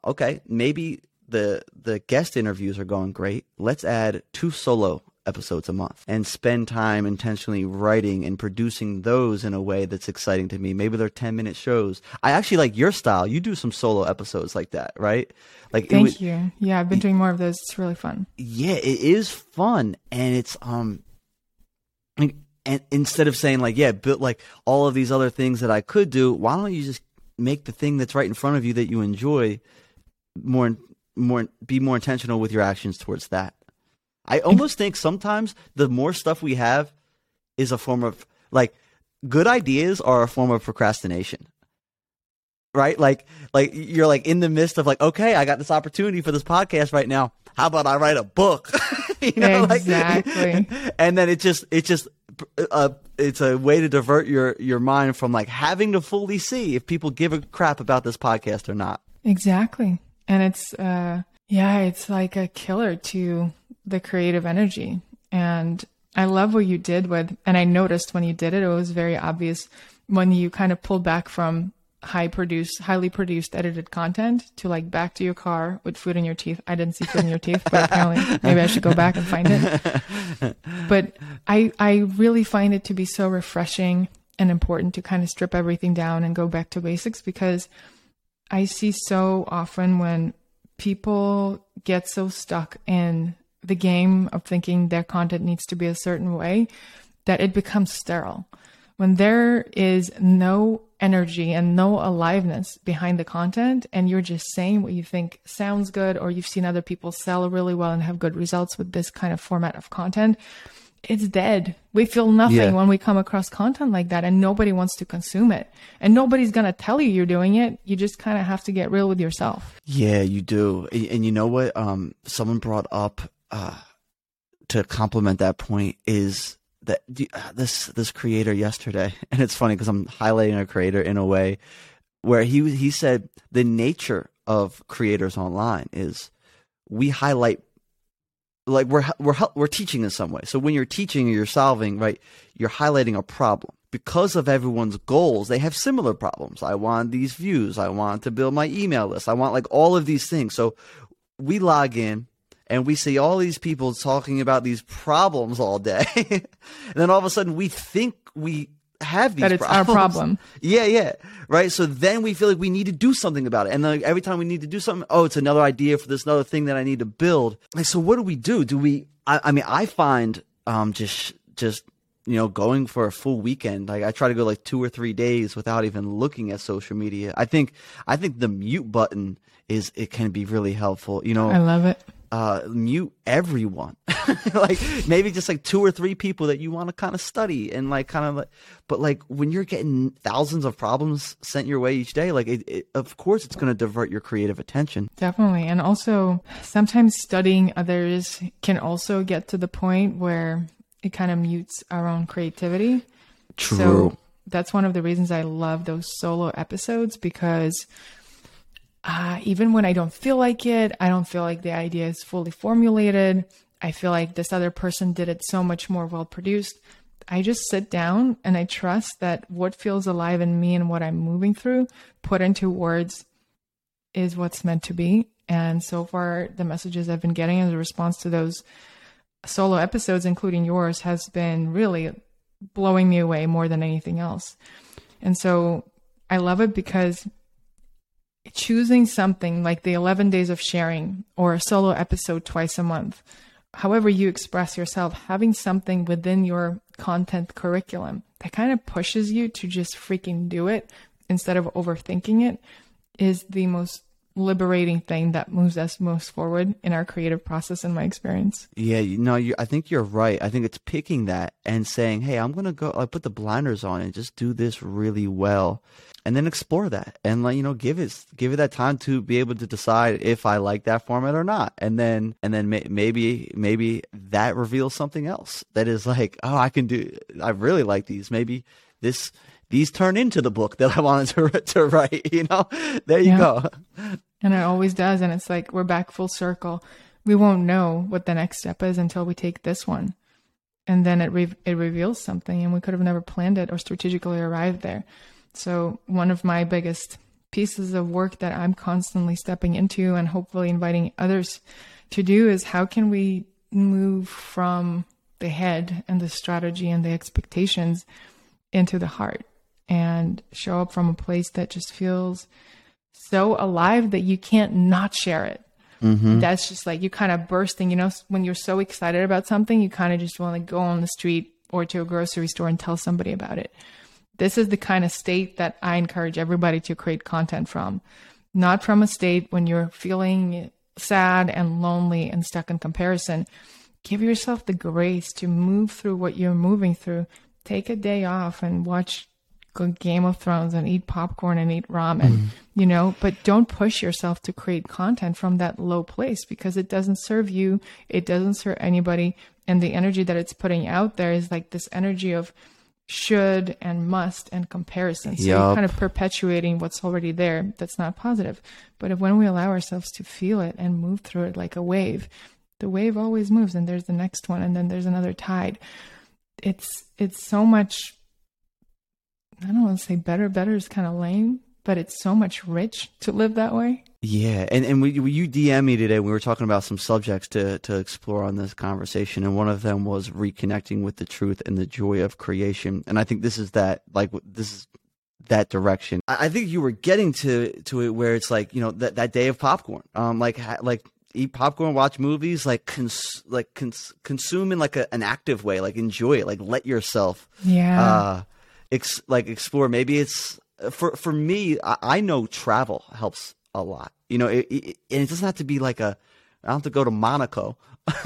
[SPEAKER 1] okay, maybe the the guest interviews are going great. Let's add two solo episodes a month and spend time intentionally writing and producing those in a way that's exciting to me. Maybe they're 10 minute shows. I actually like your style. You do some solo episodes like that, right? Like
[SPEAKER 2] Thank would, you. Yeah, I've been doing more of those. It's really fun.
[SPEAKER 1] Yeah, it is fun and it's um and instead of saying like, yeah, but like all of these other things that I could do, why don't you just make the thing that's right in front of you that you enjoy more more be more intentional with your actions towards that. I almost think sometimes the more stuff we have is a form of like good ideas are a form of procrastination. Right? Like like you're like in the midst of like, okay, I got this opportunity for this podcast right now. How about I write a book?
[SPEAKER 2] you know, exactly.
[SPEAKER 1] Like, and then it just it just uh, it's a way to divert your your mind from like having to fully see if people give a crap about this podcast or not.
[SPEAKER 2] Exactly. And it's uh yeah, it's like a killer to the creative energy. And I love what you did with and I noticed when you did it it was very obvious when you kind of pulled back from high produced, highly produced, edited content to like back to your car with food in your teeth. I didn't see food in your teeth, but apparently maybe I should go back and find it. But I, I really find it to be so refreshing and important to kind of strip everything down and go back to basics because I see so often when people get so stuck in the game of thinking their content needs to be a certain way that it becomes sterile. When there is no energy and no aliveness behind the content and you're just saying what you think sounds good or you've seen other people sell really well and have good results with this kind of format of content it's dead. We feel nothing yeah. when we come across content like that and nobody wants to consume it. And nobody's going to tell you you're doing it. You just kind of have to get real with yourself.
[SPEAKER 1] Yeah you do. And, and you know what? Um someone brought up uh to complement that point is that uh, this this creator yesterday, and it's funny because I'm highlighting a creator in a way where he he said the nature of creators online is we highlight like we're we're we're teaching in some way. So when you're teaching or you're solving, right, you're highlighting a problem. Because of everyone's goals, they have similar problems. I want these views. I want to build my email list. I want like all of these things. So we log in, and we see all these people talking about these problems all day. and then all of a sudden we think we have these
[SPEAKER 2] that it's
[SPEAKER 1] problems.
[SPEAKER 2] our problem.
[SPEAKER 1] Yeah, yeah. Right. So then we feel like we need to do something about it. And then every time we need to do something, oh, it's another idea for this another thing that I need to build. Like, so what do we do? Do we, I, I mean, I find, um, just, just, you know, going for a full weekend. Like I try to go like two or three days without even looking at social media. I think, I think the mute button is, it can be really helpful. You know,
[SPEAKER 2] I love it
[SPEAKER 1] uh, mute everyone. like maybe just like two or three people that you want to kind of study and like kind of like, but like when you're getting thousands of problems sent your way each day, like it, it, of course it's going to divert your creative attention.
[SPEAKER 2] Definitely. And also sometimes studying others can also get to the point where it kind of mutes our own creativity.
[SPEAKER 1] True.
[SPEAKER 2] So that's one of the reasons I love those solo episodes because uh, even when I don't feel like it, I don't feel like the idea is fully formulated. I feel like this other person did it so much more well produced. I just sit down and I trust that what feels alive in me and what I'm moving through, put into words, is what's meant to be. And so far, the messages I've been getting as a response to those solo episodes, including yours, has been really blowing me away more than anything else. And so I love it because choosing something like the 11 days of sharing or a solo episode twice a month, however you express yourself, having something within your content curriculum that kind of pushes you to just freaking do it instead of overthinking it is the most liberating thing that moves us most forward in our creative process in my experience.
[SPEAKER 1] Yeah you know you, i think you're right. I think it's picking that and saying hey i'm gonna go i put the blinders on and just do this really well and then explore that and like you know give it give it that time to be able to decide if I like that format or not. And then and then may, maybe maybe that reveals something else that is like oh I can do I really like these. Maybe this these turn into the book that I wanted to to write you know? There you yeah. go.
[SPEAKER 2] And it always does and it's like we're back full circle. We won't know what the next step is until we take this one. And then it re- it reveals something and we could have never planned it or strategically arrived there. So one of my biggest pieces of work that i'm constantly stepping into and hopefully inviting others to do is how can we move from the head and the strategy and the expectations into the heart and show up from a place that just feels so alive that you can't not share it Mm-hmm. That's just like you kind of bursting, you know, when you're so excited about something, you kind of just want to go on the street or to a grocery store and tell somebody about it. This is the kind of state that I encourage everybody to create content from. Not from a state when you're feeling sad and lonely and stuck in comparison. Give yourself the grace to move through what you're moving through. Take a day off and watch Game of Thrones and eat popcorn and eat ramen, mm. you know, but don't push yourself to create content from that low place because it doesn't serve you. It doesn't serve anybody. And the energy that it's putting out there is like this energy of should and must and comparison. So yep. you're kind of perpetuating what's already there that's not positive. But if when we allow ourselves to feel it and move through it like a wave, the wave always moves and there's the next one and then there's another tide. It's it's so much I don't want to say better. Better is kind of lame, but it's so much rich to live that way.
[SPEAKER 1] Yeah, and and we, you DM me today. We were talking about some subjects to to explore on this conversation, and one of them was reconnecting with the truth and the joy of creation. And I think this is that like this is that direction. I, I think you were getting to to it where it's like you know that that day of popcorn, um, like ha, like eat popcorn, watch movies, like cons- like cons- consume in like a, an active way, like enjoy it, like let yourself,
[SPEAKER 2] yeah.
[SPEAKER 1] Uh, ex- like explore. Maybe it's for for me. I, I know travel helps a lot. You know, it, it, and it doesn't have to be like a. I don't have to go to Monaco.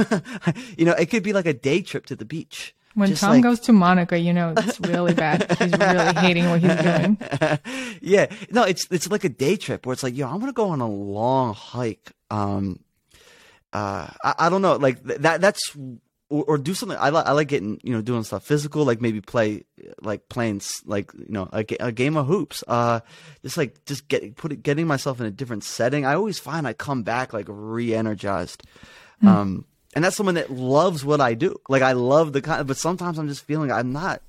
[SPEAKER 1] you know, it could be like a day trip to the beach.
[SPEAKER 2] When Just Tom like... goes to Monaco, you know it's really bad. He's really hating what he's doing.
[SPEAKER 1] yeah, no, it's it's like a day trip where it's like, yo, I'm gonna go on a long hike. Um, uh, I, I don't know, like that. That's or, or do something. I like I like getting you know doing stuff physical, like maybe play like playing like you know a, a game of hoops. Uh, just like just get put it, getting myself in a different setting. I always find I come back like re-energized. Mm. Um, and that's someone that loves what I do. Like I love the kind, but sometimes I'm just feeling I'm not.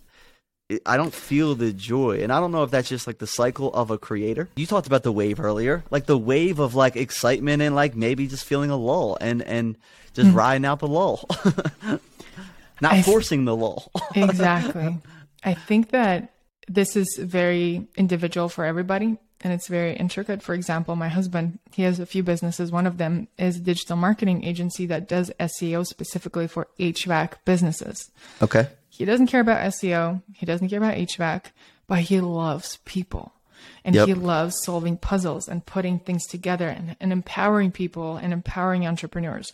[SPEAKER 1] I don't feel the joy, and I don't know if that's just like the cycle of a creator. You talked about the wave earlier, like the wave of like excitement and like maybe just feeling a lull, and and just mm. riding out the lull, not I forcing the lull.
[SPEAKER 2] exactly. I think that this is very individual for everybody and it's very intricate. For example, my husband, he has a few businesses. One of them is a digital marketing agency that does SEO specifically for HVAC businesses.
[SPEAKER 1] Okay.
[SPEAKER 2] He doesn't care about SEO, he doesn't care about HVAC, but he loves people. And yep. he loves solving puzzles and putting things together and, and empowering people and empowering entrepreneurs.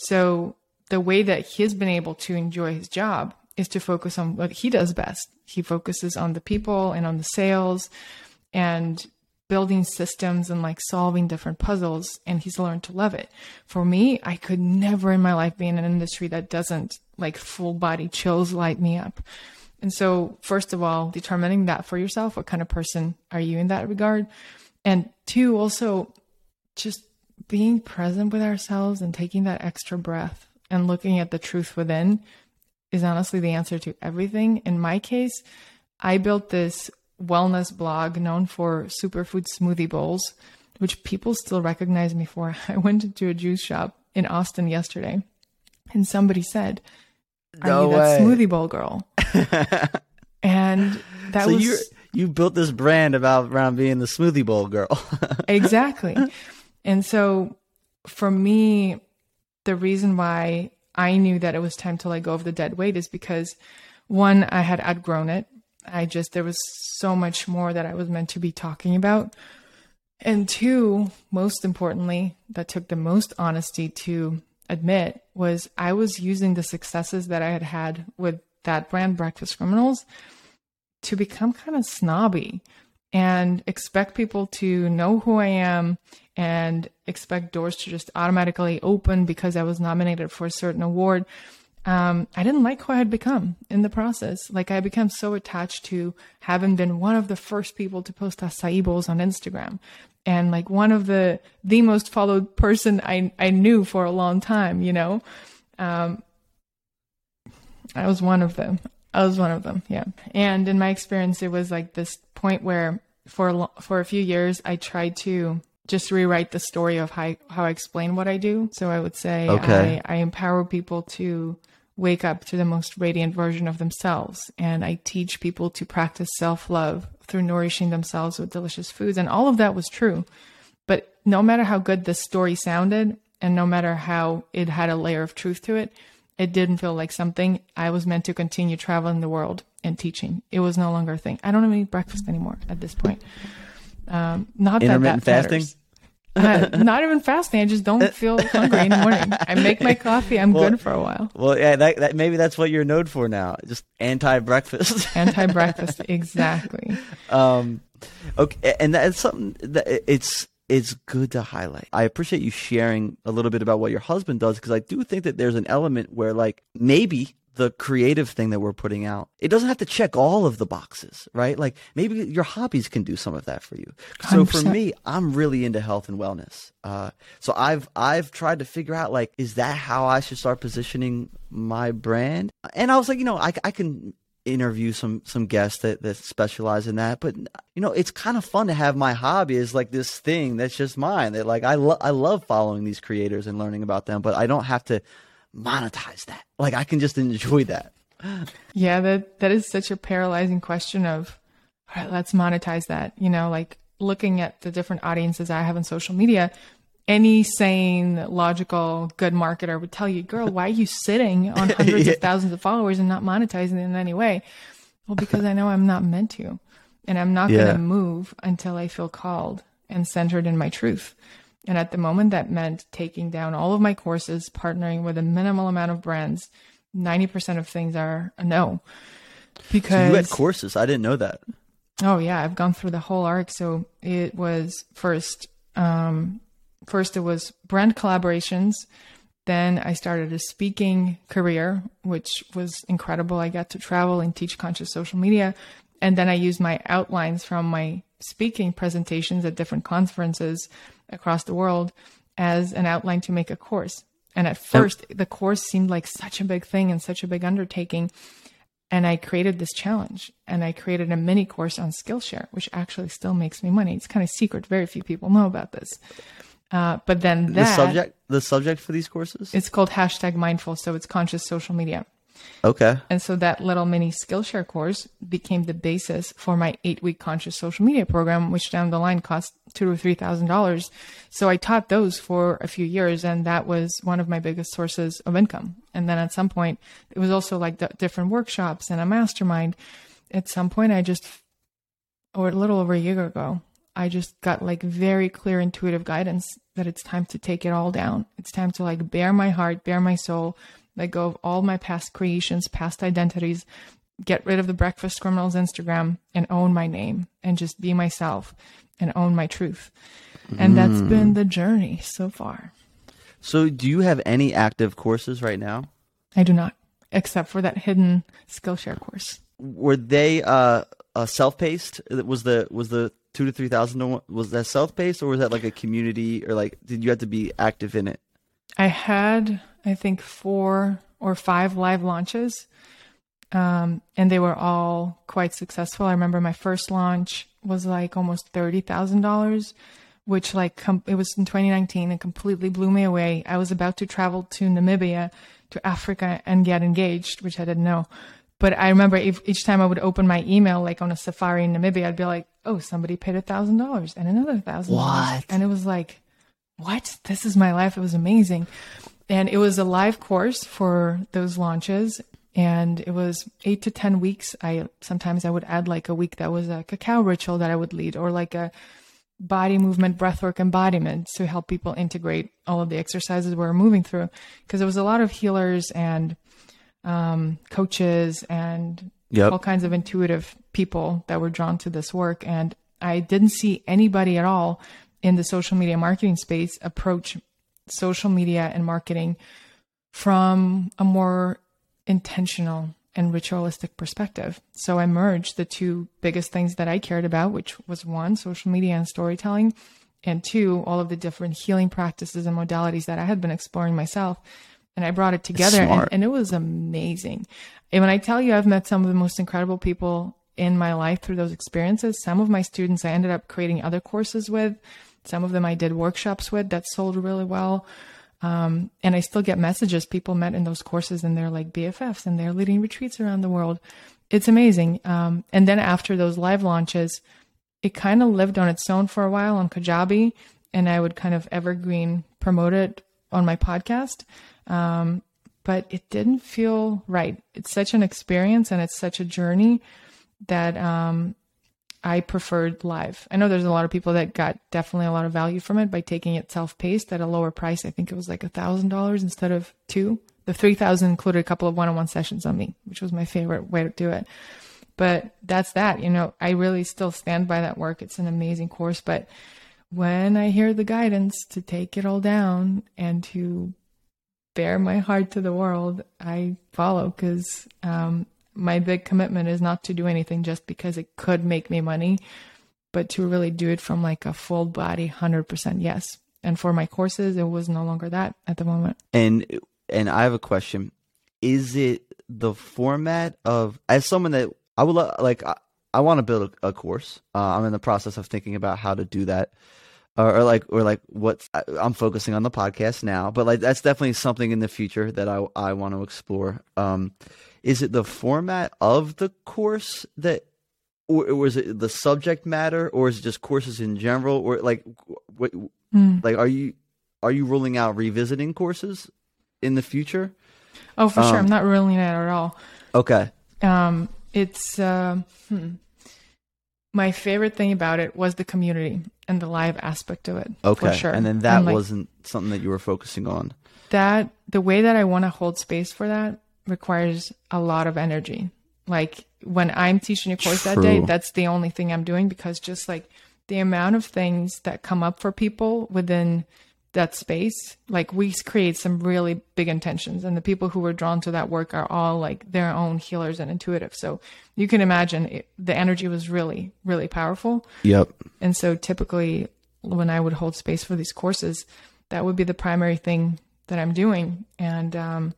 [SPEAKER 2] So the way that he's been able to enjoy his job is to focus on what he does best. He focuses on the people and on the sales and building systems and like solving different puzzles and he's learned to love it. For me, I could never in my life be in an industry that doesn't like full body chills light me up. And so, first of all, determining that for yourself, what kind of person are you in that regard? And two, also just being present with ourselves and taking that extra breath and looking at the truth within is honestly the answer to everything. In my case, I built this wellness blog known for superfood smoothie bowls, which people still recognize me for. I went into a juice shop in Austin yesterday and somebody said, Are no you that smoothie bowl girl? and that so was.
[SPEAKER 1] You you built this brand about around being the smoothie bowl girl.
[SPEAKER 2] exactly. And so for me, the reason why I knew that it was time to let go of the dead weight is because one, I had outgrown it. I just, there was so much more that I was meant to be talking about. And two, most importantly, that took the most honesty to admit was I was using the successes that I had had with that brand, Breakfast Criminals, to become kind of snobby and expect people to know who I am and expect doors to just automatically open because I was nominated for a certain award. Um, I didn't like who I had become in the process. Like I became so attached to having been one of the first people to post acai bowls on Instagram and like one of the the most followed person I I knew for a long time, you know. Um, I was one of them. I was one of them. Yeah. And in my experience, it was like this point where for for a few years, I tried to just rewrite the story of how, how I explain what I do. So I would say
[SPEAKER 1] Okay.
[SPEAKER 2] I, I empower people to wake up to the most radiant version of themselves. And I teach people to practice self love through nourishing themselves with delicious foods. And all of that was true. But no matter how good the story sounded, and no matter how it had a layer of truth to it, it didn't feel like something I was meant to continue traveling the world and teaching. It was no longer a thing. I don't even eat breakfast anymore at this point. Um, not that that
[SPEAKER 1] fasting?
[SPEAKER 2] matters. Uh, not even fasting. I just don't feel hungry in the morning. I make my coffee. I'm
[SPEAKER 1] Well-
[SPEAKER 2] good for a while.
[SPEAKER 1] Well, yeah, that, that maybe that's what you're known for now. Just anti-breakfast.
[SPEAKER 2] Anti breakfast. exactly.
[SPEAKER 1] um, okay, and that's something that it's it's good to highlight. I appreciate you sharing a little bit about what your husband does because I do think that there's an element where like maybe the creative thing that we're putting out it doesn't have to check all of the boxes right? Like maybe your hobbies can do some of that for you. So for
[SPEAKER 2] 100%.
[SPEAKER 1] me i'm really into health and wellness. Uh, so i've i've tried to figure out like is that how i should start positioning my brand? And i was like you know i, I can interview some some guests that, that specialize in that but you know it's kind of fun to have my hobby as like this thing that's just mine that like i love i love following these creators and learning about them but i don't have to monetize that like i can just enjoy that
[SPEAKER 2] Yeah, that that is such a paralyzing question of all right, let's monetize that. You know, like looking at the different audiences I have on social media, any sane, logical, good marketer would tell you, girl, why are you sitting on hundreds
[SPEAKER 1] Yeah.
[SPEAKER 2] of thousands of followers and not monetizing in any way? Well, because I know I'm not meant to. And I'm not
[SPEAKER 1] Yeah.
[SPEAKER 2] going to move until I feel called and centered in my truth. And at the moment, that meant taking down all of my courses, partnering with a minimal amount of brands. 90% of things are a no. Because
[SPEAKER 1] so you had courses i didn't know that
[SPEAKER 2] Oh yeah, I've gone through the whole arc. So it was first, um, first it was brand collaborations. Then I started a speaking career, which was incredible. I got to travel and teach conscious social media. And then I used my outlines from my speaking presentations at different conferences across the world as an outline to make a course. And at first, the course seemed like such a big thing and such a big undertaking and I created this challenge and I created a mini course on Skillshare, which actually still makes me money. It's kind of secret. Very few people know about this. Uh, but then
[SPEAKER 1] the subject the subject for these courses
[SPEAKER 2] it's called hashtag mindful. So it's conscious social media.
[SPEAKER 1] Okay
[SPEAKER 2] And so that little mini Skillshare course became the basis for my eight week conscious social media program, which down the line cost two or three thousand dollars. So I taught those for a few years, and that was one of my biggest sources of income. And then at some point, it was also like different workshops and a mastermind. At some point, I just, or a little over a year ago, I just got like very clear intuitive guidance that it's time to take it all down. It's time to like bare my heart, bare my soul, let go of all my past creations, past identities, get rid of the breakfast criminals Instagram and own my name and just be myself and own my truth. And that's been the journey so far.
[SPEAKER 1] so do you have any active courses right now
[SPEAKER 2] I do not, except for that hidden Skillshare course.
[SPEAKER 1] were they uh, uh self-paced was the was the two to three thousand was that self-paced or was that like a community or like did you have to be active in it
[SPEAKER 2] I had, I think, four or five live launches, um, and they were all quite successful. I remember my first launch was like almost thirty thousand dollars, which like com- it was in 2019 and completely blew me away. I was about to travel to Namibia, to Africa, and get engaged, which I didn't know. But I remember if, each time I would open my email, like on a safari in Namibia, I'd be like, "Oh, somebody paid a thousand dollars and another thousand dollars,"
[SPEAKER 1] What?
[SPEAKER 2] and it was like what? This is my life. It was amazing. And it was a live course for those launches. And it was eight to 10 weeks. I sometimes I would add like a week that was a cacao ritual that I would lead or like a body movement, breathwork embodiment to help people integrate all of the exercises we are moving through. Because there was a lot of healers and um, coaches and
[SPEAKER 1] Yep.
[SPEAKER 2] all kinds of intuitive people that were drawn to this work. And I didn't see anybody at all in the social media marketing space approach social media and marketing from a more intentional and ritualistic perspective. So I merged the two biggest things that I cared about, which was one, social media and storytelling, and two, all of the different healing practices and modalities that I had been exploring myself. And I brought it together and, and it was amazing. And when I tell you I've met some of the most incredible people in my life through those experiences, some of my students I ended up creating other courses with. Some of them I did workshops with that sold really well. Um, and I still get messages people met in those courses and they're like BFFs and they're leading retreats around the world. It's amazing. Um, and then after those live launches, it kind of lived on its own for a while on Kajabi and I would kind of evergreen promote it on my podcast. Um, but it didn't feel right. It's such an experience and it's such a journey that um, I preferred live. I know there's a lot of people that got definitely a lot of value from it by taking it self paced at a lower price. I think it was like a thousand dollars instead of two. The three thousand included a couple of one on one sessions on me, which was my favorite way to do it. But that's that. You know, I really still stand by that work. It's an amazing course. But when I hear the guidance to take it all down and to bare my heart to the world, I follow because um, my big commitment is not to do anything just because it could make me money, but to really do it from like a full body, 100% yes. And for my courses, it was no longer that at the moment.
[SPEAKER 1] And and I have a question: Is it the format of as someone that I would like? I, I want to build a, a course. Uh, I'm in the process of thinking about how to do that or, or like or like what I'm focusing on the podcast now, but like that's definitely something in the future that I I want to explore. Um, is it the format of the course that, or, is it the subject matter, or is it just courses in general, or like what mm. like are you are you ruling out revisiting courses in the future?
[SPEAKER 2] Oh, for um, sure, I'm not ruling it out at all.
[SPEAKER 1] Okay.
[SPEAKER 2] Um, it's uh, hmm my favorite thing about it was the community and the live aspect of it.
[SPEAKER 1] Okay.
[SPEAKER 2] sure.
[SPEAKER 1] And then that and like, wasn't something that you were focusing on.
[SPEAKER 2] That the way that I want to hold space for that requires a lot of energy. Like when I'm teaching a course True. that day, that's the only thing I'm doing because just like the amount of things that come up for people within that space like we create some really big intentions and the people who were drawn to that work are all like their own healers and intuitive so you can imagine it, the energy was really really powerful
[SPEAKER 1] yep
[SPEAKER 2] and so typically when i would hold space for these courses that would be the primary thing that i'm doing and um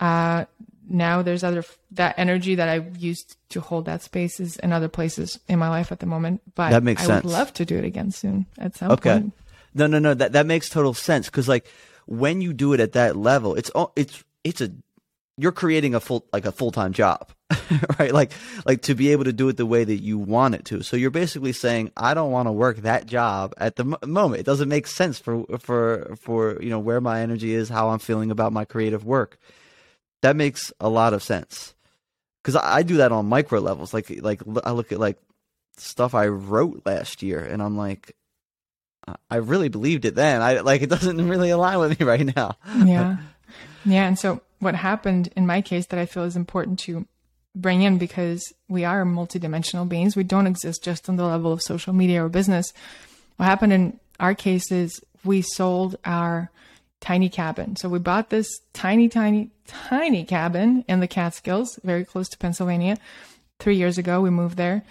[SPEAKER 2] uh now there's other that energy that I've used to hold that space is in other places in my life at the moment but
[SPEAKER 1] that makes
[SPEAKER 2] i
[SPEAKER 1] sense.
[SPEAKER 2] would love to do it again soon at some okay. point
[SPEAKER 1] no, no, no. That that makes total sense because like when you do it at that level, it's all it's it's a you're creating a full like a full time job, right? Like like to be able to do it the way that you want it to. So you're basically saying, I don't want to work that job at the moment. It doesn't make sense for for for you know where my energy is, how I'm feeling about my creative work. That makes a lot of sense because I, I do that on micro levels. Like like I look at like stuff I wrote last year, and I'm like, I really believed it then. I like it doesn't really align with me right now.
[SPEAKER 2] yeah. Yeah. And so what happened in my case that I feel is important to bring in because we are multidimensional beings. We don't exist just on the level of social media or business. What happened in our case is we sold our tiny cabin. So we bought this tiny, tiny, tiny cabin in the Catskills, very close to Pennsylvania. Three years ago, we moved there,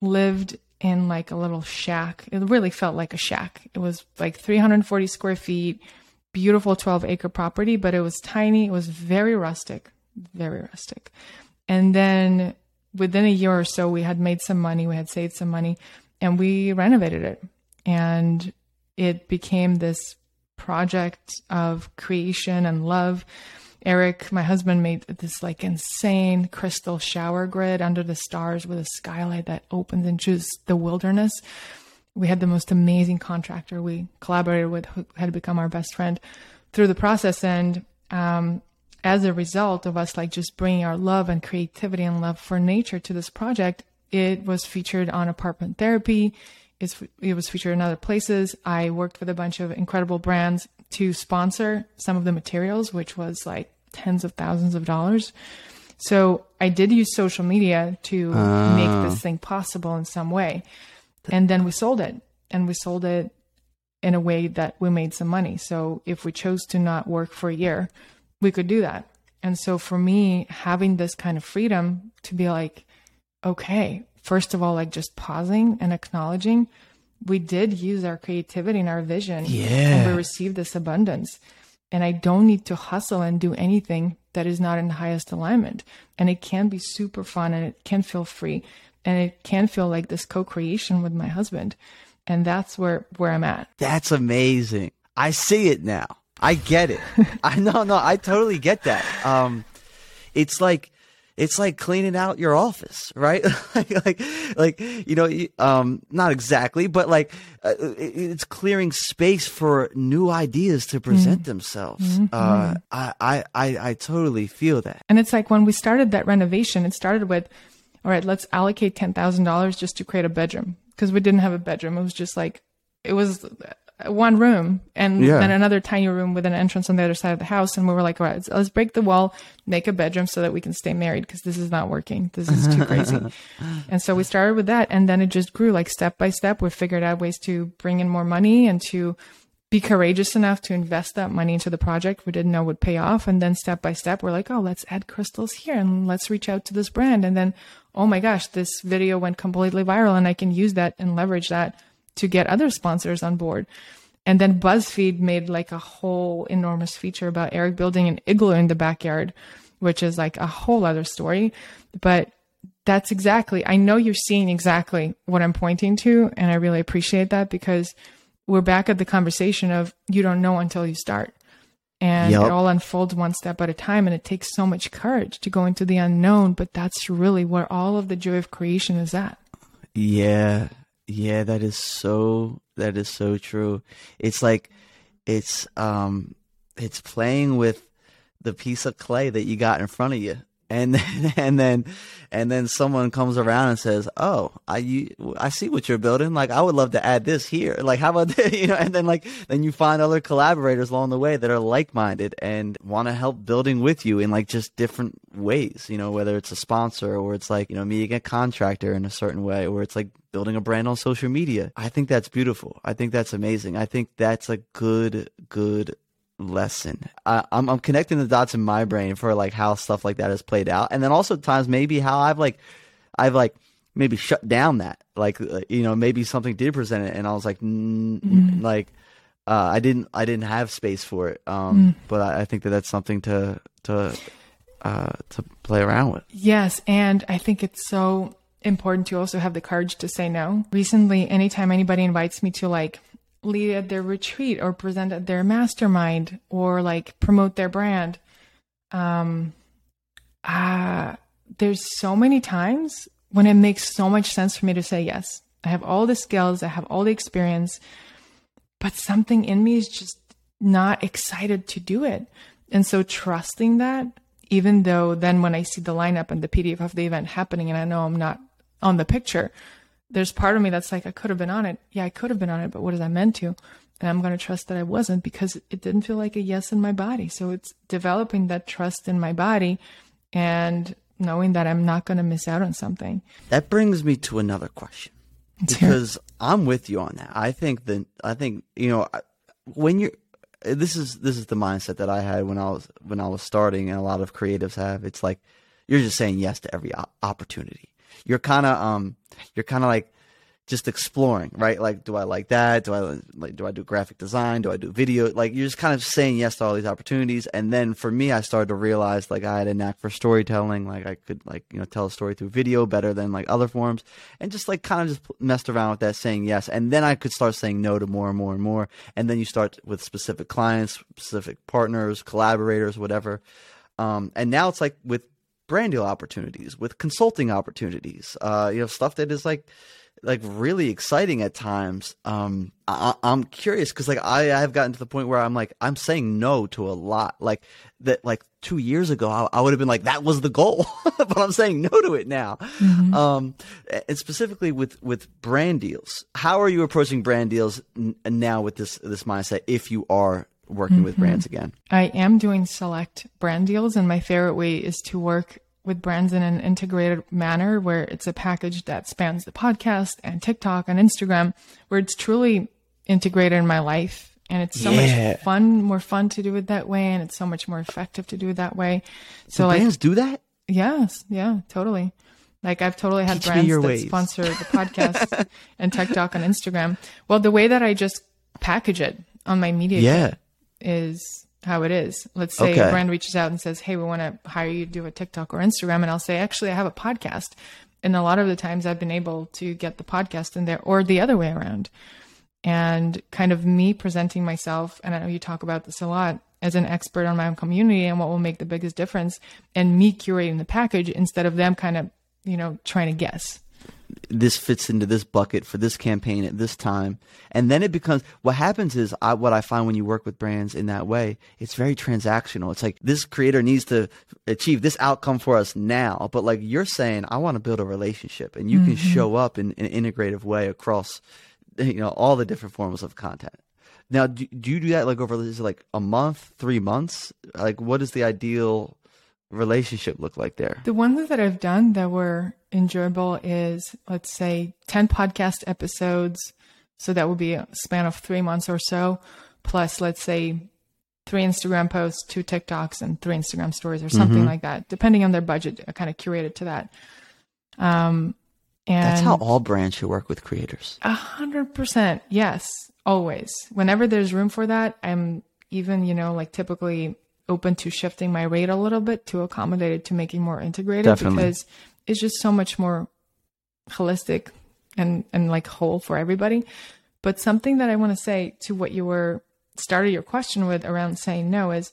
[SPEAKER 2] lived in like a little shack. It really felt like a shack. It was like 340 square feet, beautiful 12 acre property, but it was tiny. It was very rustic, very rustic. And then within a year or so, we had made some money, we had saved some money, and we renovated it. And it became this project of creation and love Eric, my husband, made this like insane crystal shower grid under the stars with a skylight that opens into the wilderness. We had the most amazing contractor we collaborated with who had become our best friend through the process. And um, as a result of us like just bringing our love and creativity and love for nature to this project, it was featured on apartment therapy. It's, it was featured in other places. I worked with a bunch of incredible brands to sponsor some of the materials, which was like tens of thousands of dollars. So I did use social media to uh. make this thing possible in some way. And then we sold it and we sold it in a way that we made some money. So if we chose to not work for a year, we could do that. And so for me, having this kind of freedom to be like, okay, first of all, like just pausing and acknowledging we did use our creativity and our vision.
[SPEAKER 1] Yeah.
[SPEAKER 2] And we received this abundance. and I don't need to hustle and do anything that is not in the highest alignment. And it can be super fun and it can feel free and it can feel like this co-creation with my husband. And that's where where I'm at.
[SPEAKER 1] That's amazing. I see it now. I get it. I know, no, I totally get that. Um, it's like it's like cleaning out your office, right? like, like, like, you know, um, not exactly, but like, uh, it's clearing space for new ideas to present mm-hmm. themselves. Mm-hmm. Uh, I, I, I, I totally feel that.
[SPEAKER 2] And it's like when we started that renovation, it started with, all right, let's allocate ten thousand dollars just to create a bedroom because we didn't have a bedroom. It was just like it was one room and yeah. then another tiny room with an entrance on the other side of the house. And we were like, all right, let's break the wall, make a bedroom so that we can stay married because this is not working. This is too crazy. and so we started with that. And then it just grew like step by step. We figured out ways to bring in more money and to be courageous enough to invest that money into the project we didn't know would pay off. And then step by step, we're like, oh, let's add crystals here and let's reach out to this brand. And then, oh my gosh, this video went completely viral and I can use that and leverage that to get other sponsors on board. And then BuzzFeed made like a whole enormous feature about Eric building an igloo in the backyard, which is like a whole other story. But that's exactly, I know you're seeing exactly what I'm pointing to. And I really appreciate that because we're back at the conversation of you don't know until you start. And yep. it all unfolds one step at a time. And it takes so much courage to go into the unknown. But that's really where all of the joy of creation is at.
[SPEAKER 1] Yeah. Yeah, that is so that is so true. It's like it's um it's playing with the piece of clay that you got in front of you and then and then and then someone comes around and says, "Oh, I you, I see what you're building. Like, I would love to add this here. Like, how about this? You know?" And then like then you find other collaborators along the way that are like minded and want to help building with you in like just different ways. You know, whether it's a sponsor or it's like you know meeting a contractor in a certain way, or it's like building a brand on social media. I think that's beautiful. I think that's amazing. I think that's a good good lesson. I, I'm I'm connecting the dots in my brain for like how stuff like that has played out, and then also times maybe how I've like I've like maybe shut down that like uh, you know maybe something did present it, and I was like mm, mm. like uh, I didn't I didn't have space for it. Um, mm. But I, I, think that that's something to to uh, to play around with.
[SPEAKER 2] Yes, and I think it's so important to also have the courage to say no. Recently, anytime anybody invites me to like lead at their retreat or present at their mastermind or like promote their brand. Um, uh, there's so many times when it makes so much sense for me to say yes. I have all the skills, I have all the experience, but something in me is just not excited to do it. And so trusting that, even though then when I see the lineup and the PDF of the event happening and I know I'm not on the picture, there's part of me that's like, I could have been on it. Yeah, I could have been on it, but what is I meant to? And I'm going to trust that I wasn't because it didn't feel like a yes in my body. So it's developing that trust in my body and knowing that I'm not going to miss out on something.
[SPEAKER 1] That brings me to another question because I'm with you on that. I think that, I think, you know, when you're, this is this is the mindset that I had when I was when I was starting, and a lot of creatives have. It's like you're just saying yes to every opportunity you're kind of um you're kind of like just exploring, right? Like, do I like that? Do I like? Do I do graphic design? Do I do video? Like, you're just kind of saying yes to all these opportunities. And then for me, I started to realize like I had a knack for storytelling. Like, I could like you know tell a story through video better than like other forms, and just like kind of just messed around with that, saying yes. And then I could start saying no to more and more and more. And then you start with specific clients, specific partners, collaborators, whatever. Um, and now it's like with brand deal opportunities, with consulting opportunities, uh, you know, stuff that is like like really exciting at times. Um, I, am curious because like I I've gotten to the point where I'm like I'm saying no to a lot. Like that like two years ago I, I would have been like that was the goal, but I'm saying no to it now. Mm-hmm. Um, and specifically with with brand deals, how are you approaching brand deals n- now with this this mindset? If you are working mm-hmm. with brands again?
[SPEAKER 2] I am doing select brand deals, and my favorite way is to work with brands in an integrated manner where it's a package that spans the podcast and TikTok and Instagram, where it's truly integrated in my life. And it's so yeah. much fun, more fun to do it that way, and it's so much more effective to do it that way.
[SPEAKER 1] So, like, brands do that?
[SPEAKER 2] Yes, yeah, totally. Like I've totally had Teach brands that ways. sponsor the podcast and TikTok and Instagram. Well, the way that I just package it on my media
[SPEAKER 1] yeah
[SPEAKER 2] is how it is. Let's say
[SPEAKER 1] Okay.
[SPEAKER 2] a brand reaches out and says, Hey, we want to hire you to do a TikTok or Instagram. And I'll say, Actually, I have a podcast. And a lot of the times I've been able to get the podcast in there or the other way around. And kind of me presenting myself, and I know you talk about this a lot, as an expert on my own community and what will make the biggest difference, and me curating the package instead of them kind of, you know, trying to guess.
[SPEAKER 1] This fits into this bucket for this campaign at this time. And then it becomes what happens is I, what i find when you work with brands in that way it's very transactional. It's like this creator needs to achieve this outcome for us now. But like you're saying i want to build a relationship and you can mm-hmm. show up in, in an integrative way across you know all the different forms of content. Now do, do you do that like over is it like a month three months? Like what is the ideal relationship look like there
[SPEAKER 2] The ones that I've done that were enjoyable is, let's say, 10 podcast episodes. So that would be a span of three months or so, plus, let's say, three Instagram posts, two TikToks, and three Instagram stories or something like that, depending on their budget. I kind of curated to that. Um, and
[SPEAKER 1] that's how all brands should work with creators
[SPEAKER 2] a hundred percent. Yes. Always. Whenever there's room for that, I'm even, you know, like typically open to shifting my rate a little bit to accommodate it to make it more integrated
[SPEAKER 1] Definitely.
[SPEAKER 2] because it's just so much more holistic and, and like whole for everybody. But something that I want to say to what you were started your question with around saying no is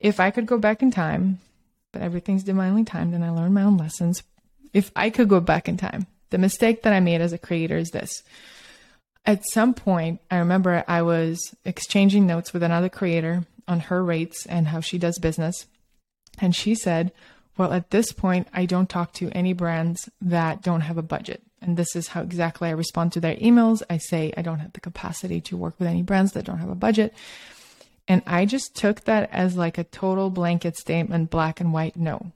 [SPEAKER 2] if I could go back in time, but everything's divinely timed and I learned my own lessons. If I could go back in time, the mistake that I made as a creator is this. At some point, I remember I was exchanging notes with another creator on her rates and how she does business. And she said, Well, at this point, I don't talk to any brands that don't have a budget. And this is how exactly I respond to their emails. I say, I don't have the capacity to work with any brands that don't have a budget. And I just took that as like a total blanket statement, black and white, no.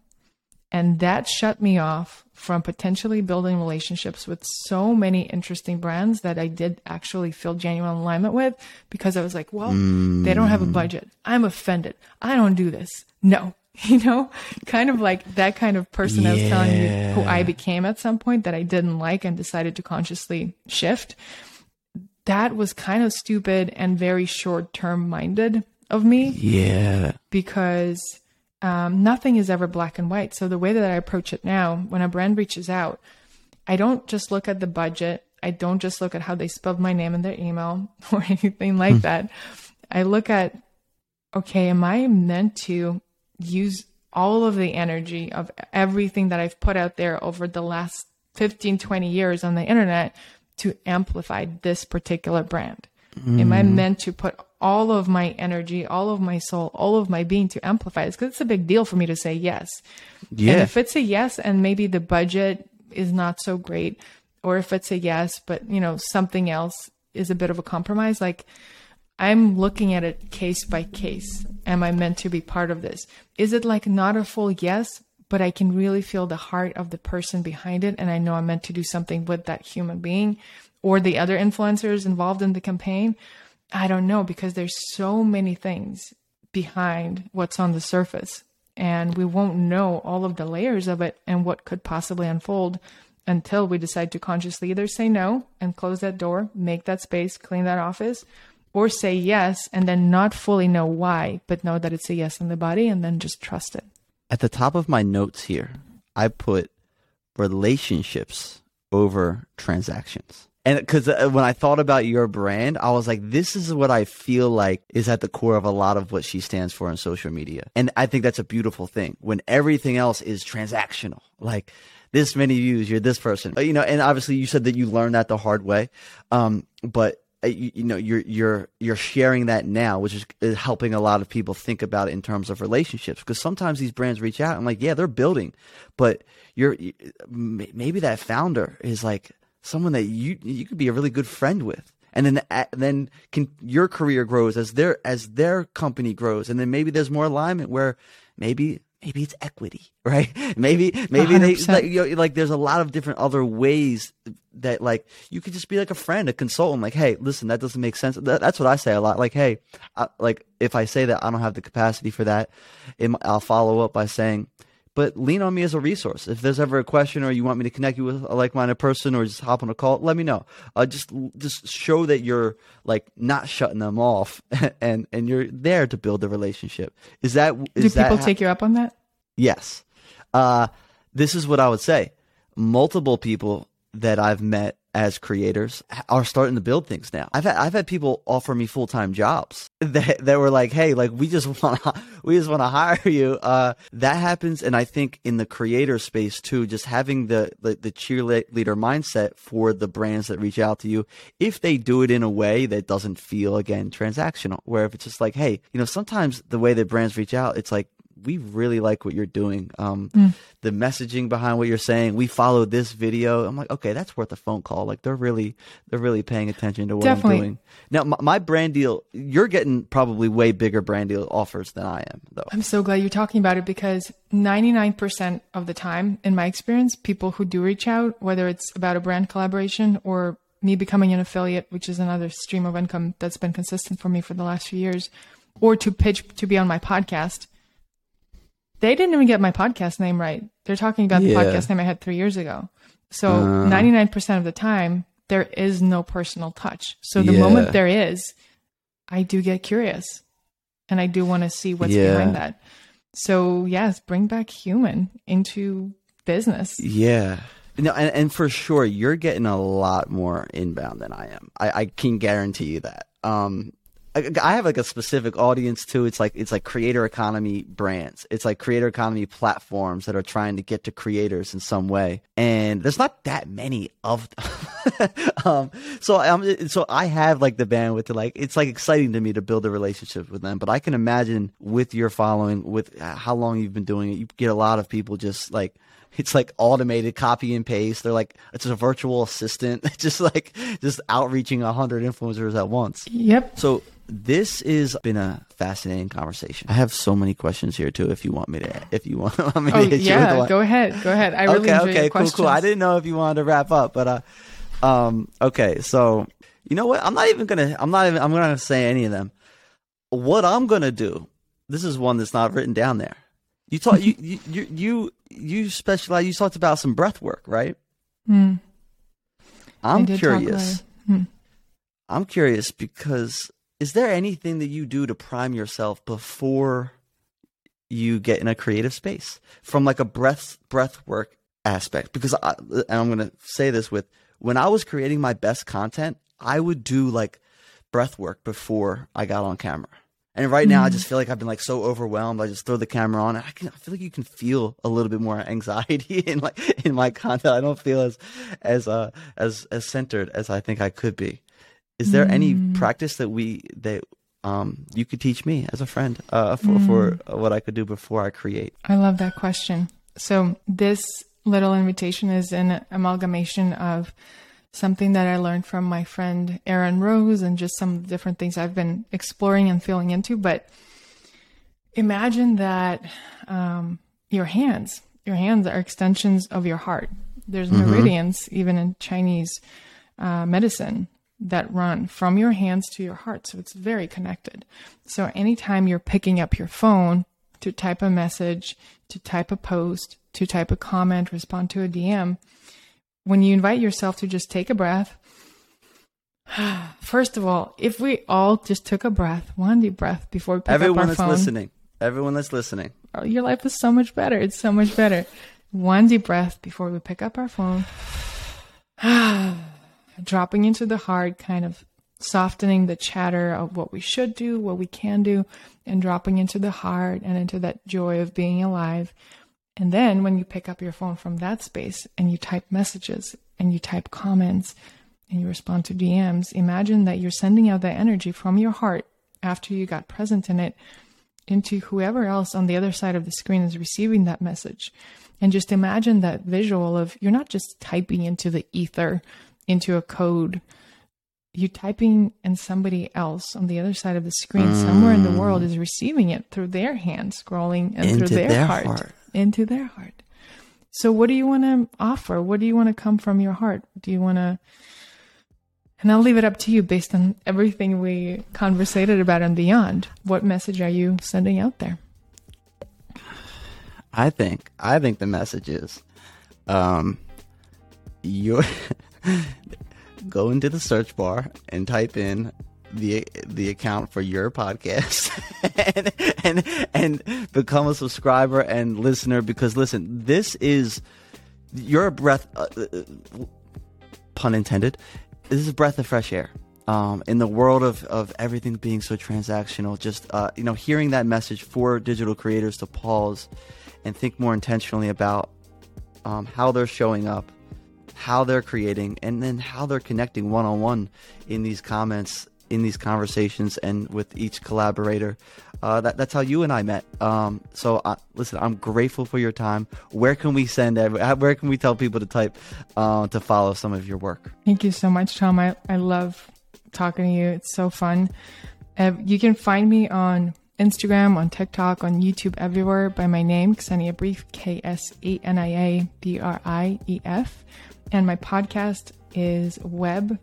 [SPEAKER 2] And that shut me off from potentially building relationships with so many interesting brands that I did actually feel genuine alignment with because I was like, well, they don't have a hmm. budget. I'm offended. I don't do this. No. You know, kind of like that kind of person I was telling you who I became at some point that I didn't like and decided to consciously shift. That was kind of stupid and very short term minded of me
[SPEAKER 1] yeah
[SPEAKER 2] because um, nothing is ever black and white. So the way that I approach it now, when a brand reaches out, I don't just look at the budget. I don't just look at how they spelled my name in their email or anything like that. I look at, okay, am I meant to use all of the energy of everything that I've put out there over the last 15, 20 years on the internet to amplify this particular brand? Am I mm. meant to put all of my energy, all of my soul, all of my being to amplify this? Because it's a big deal for me to say yes.
[SPEAKER 1] Yeah.
[SPEAKER 2] And if it's a yes and maybe the budget is not so great, or if it's a yes, but you know, something else is a bit of a compromise, like I'm looking at it case by case. Am I meant to be part of this? Is it like not a full yes, but I can really feel the heart of the person behind it and I know I'm meant to do something with that human being or the other influencers involved in the campaign? I don't know because there's so many things behind what's on the surface and we won't know all of the layers of it and what could possibly unfold until we decide to consciously either say no and close that door, make that space, clean that office, or say yes and then not fully know why, but know that it's a yes in the body and then just trust it.
[SPEAKER 1] at the top of my notes here, I put relationships over transactions. And because when I thought about your brand, I was like, this is what I feel like is at the core of a lot of what she stands for on social media. And I think that's a beautiful thing when everything else is transactional. Like, this many views, you're this person. Uh, You know, and obviously you said that you learned that the hard way. Um, but uh, you, you know you're you're you're sharing that now which is, is helping a lot of people think about it in terms of relationships because sometimes these brands reach out and like yeah they're building but you're maybe that founder is like someone that you you could be a really good friend with. And then uh, then can your career grows as their as their company grows. And then maybe there's more alignment where maybe maybe it's equity right? Maybe maybe they
[SPEAKER 2] 100%.
[SPEAKER 1] like, you know, like there's a lot of different other ways that like you could just be like a friend a consultant like hey listen that doesn't make sense. That, that's what i say a lot. Like hey I, like if i say that i don't have the capacity for that it, i'll follow up by saying but lean on me as a resource. If there's ever a question or you want me to connect you with a like-minded person or just hop on a call, let me know. Uh, just just show that you're like not shutting them off and and you're there to build the relationship. Is that is
[SPEAKER 2] Do people
[SPEAKER 1] that
[SPEAKER 2] take you up on that?
[SPEAKER 1] Yes. Uh, this is what I would say. Multiple people that I've met as creators are starting to build things now. I've had I've had people offer me full time jobs that that were like, hey, like we just want to we just want to hire you. Uh, that happens, and I think in the creator space too, just having the, the the cheerleader mindset for the brands that reach out to you, if they do it in a way that doesn't feel again transactional, where if it's just like, hey, you know, sometimes the way that brands reach out, it's like we really like what you're doing. Um, mm. The messaging behind what you're saying. We followed this video. I'm like, okay, that's worth a phone call. Like they're really, they're really paying attention to what Definitely. I'm doing. Now, my, my, brand deal, you're getting probably way bigger brand deal offers than I am, though.
[SPEAKER 2] I'm so glad you're talking about it because 99% of the time, in my experience, people who do reach out, whether it's about a brand collaboration or me becoming an affiliate, which is another stream of income that's been consistent for me for the last few years, or to pitch to be on my podcast they didn't even get my podcast name right. They're talking about the podcast name I had three years ago. So uh, 99% of the time, there is no personal touch. So the yeah. moment there is, I do get curious and I do want to see what's yeah. behind that. So, yes, bring back human into business.
[SPEAKER 1] Yeah. No, and, and for sure, you're getting a lot more inbound than I am. I, I can guarantee you that. Um, I have like a specific audience too. It's like it's like creator economy brands. It's like creator economy platforms that are trying to get to creators in some way. And there's not that many of them. um, so I'm so I have like the bandwidth to like it's like exciting to me to build a relationship with them. But I can imagine with your following, with how long you've been doing it, you get a lot of people just like it's like automated copy and paste. They're like it's a virtual assistant, just like just outreaching a hundred influencers at once.
[SPEAKER 2] Yep.
[SPEAKER 1] So this has been a fascinating conversation. I have so many questions here too. If you want me to, if you want, want me
[SPEAKER 2] oh,
[SPEAKER 1] to hit
[SPEAKER 2] yeah, go ahead, go ahead. I really
[SPEAKER 1] okay,
[SPEAKER 2] okay,
[SPEAKER 1] cool, cool. I didn't know if you wanted to wrap up, but uh, um, okay. So you know what? I'm not even gonna. I'm not even. I'm gonna say any of them. What I'm gonna do. This is one that's not written down there. You talk. you, you you you you specialize. You talked about some breath work, right?
[SPEAKER 2] Hmm.
[SPEAKER 1] I'm curious. Hmm. I'm curious because is there anything that you do to prime yourself before you get in a creative space from like a breath breath work aspect because I, and I'm going to say this with when I was creating my best content I would do like breath work before I got on camera and right now, I mm-hmm. just feel like I've been like so overwhelmed. I just throw the camera on, and I can I feel like you can feel a little bit more anxiety in like in my content. I don't feel as as uh as as centered as I think I could be. Is there mm. any practice that we that um, you could teach me as a friend uh, for, mm. for what I could do before I create?
[SPEAKER 2] I love that question. So this little invitation is an amalgamation of something that I learned from my friend Aaron Rose and just some different things I've been exploring and feeling into. But imagine that um, your hands, your hands are extensions of your heart. There's mm-hmm. meridians, even in Chinese uh, medicine, that run from your hands to your heart. So it's very connected. So anytime you're picking up your phone to type a message, to type a post, to type a comment, respond to a DM, when you invite yourself to just take a breath, first of all, if we all just took a breath, one deep breath before we pick
[SPEAKER 1] Everyone
[SPEAKER 2] up our phone.
[SPEAKER 1] Everyone that's listening. Everyone that's listening.
[SPEAKER 2] Oh, your life is so much better. It's so much better. One deep breath before we pick up our phone. dropping into the heart, kind of softening the chatter of what we should do, what we can do, and dropping into the heart and into that joy of being alive. And then when you pick up your phone from that space and you type messages and you type comments and you respond to DMs, imagine that you're sending out that energy from your heart after you got present in it into whoever else on the other side of the screen is receiving that message. And just imagine that visual of you're not just typing into the ether into a code, you typing and somebody else on the other side of the screen, mm. somewhere in the world, is receiving it through their hand scrolling and into through their, their heart, heart, into their heart. So, what do you want to offer? What do you want to come from your heart? Do you want to? And I'll leave it up to you based on everything we conversated about and beyond. What message are you sending out there?
[SPEAKER 1] I think I think the message is, um, you go into the search bar and type in the the account for your podcast and, and and become a subscriber and listener because listen this is your breath uh, uh, pun intended this is a breath of fresh air um, in the world of, of everything being so transactional. Just uh, you know hearing that message for digital creators to pause and think more intentionally about um, how they're showing up how they're creating and then how they're connecting one-on-one in these comments in these conversations and with each collaborator. Uh, that, that's how you and I met. Um, so uh, listen, I'm grateful for your time. Where can we send? Where can we tell people to type uh, to follow some of your work?
[SPEAKER 2] Thank you so much, Tom. I, I love talking to you. It's so fun. You can find me on Instagram, on TikTok, on YouTube, everywhere by my name, Ksenia Brief, K S E N I A B R I E F. And my podcast is Web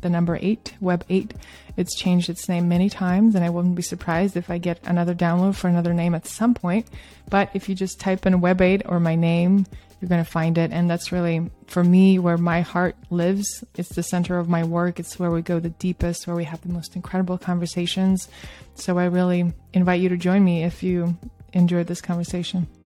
[SPEAKER 2] the number eight, Web 8. It's changed its name many times, and I wouldn't be surprised if I get another download for another name at some point. But if you just type in Web 8 or my name, you're going to find it. And that's really, for me, where my heart lives. It's the center of my work. It's where we go the deepest, where we have the most incredible conversations. So I really invite you to join me if you enjoyed this conversation.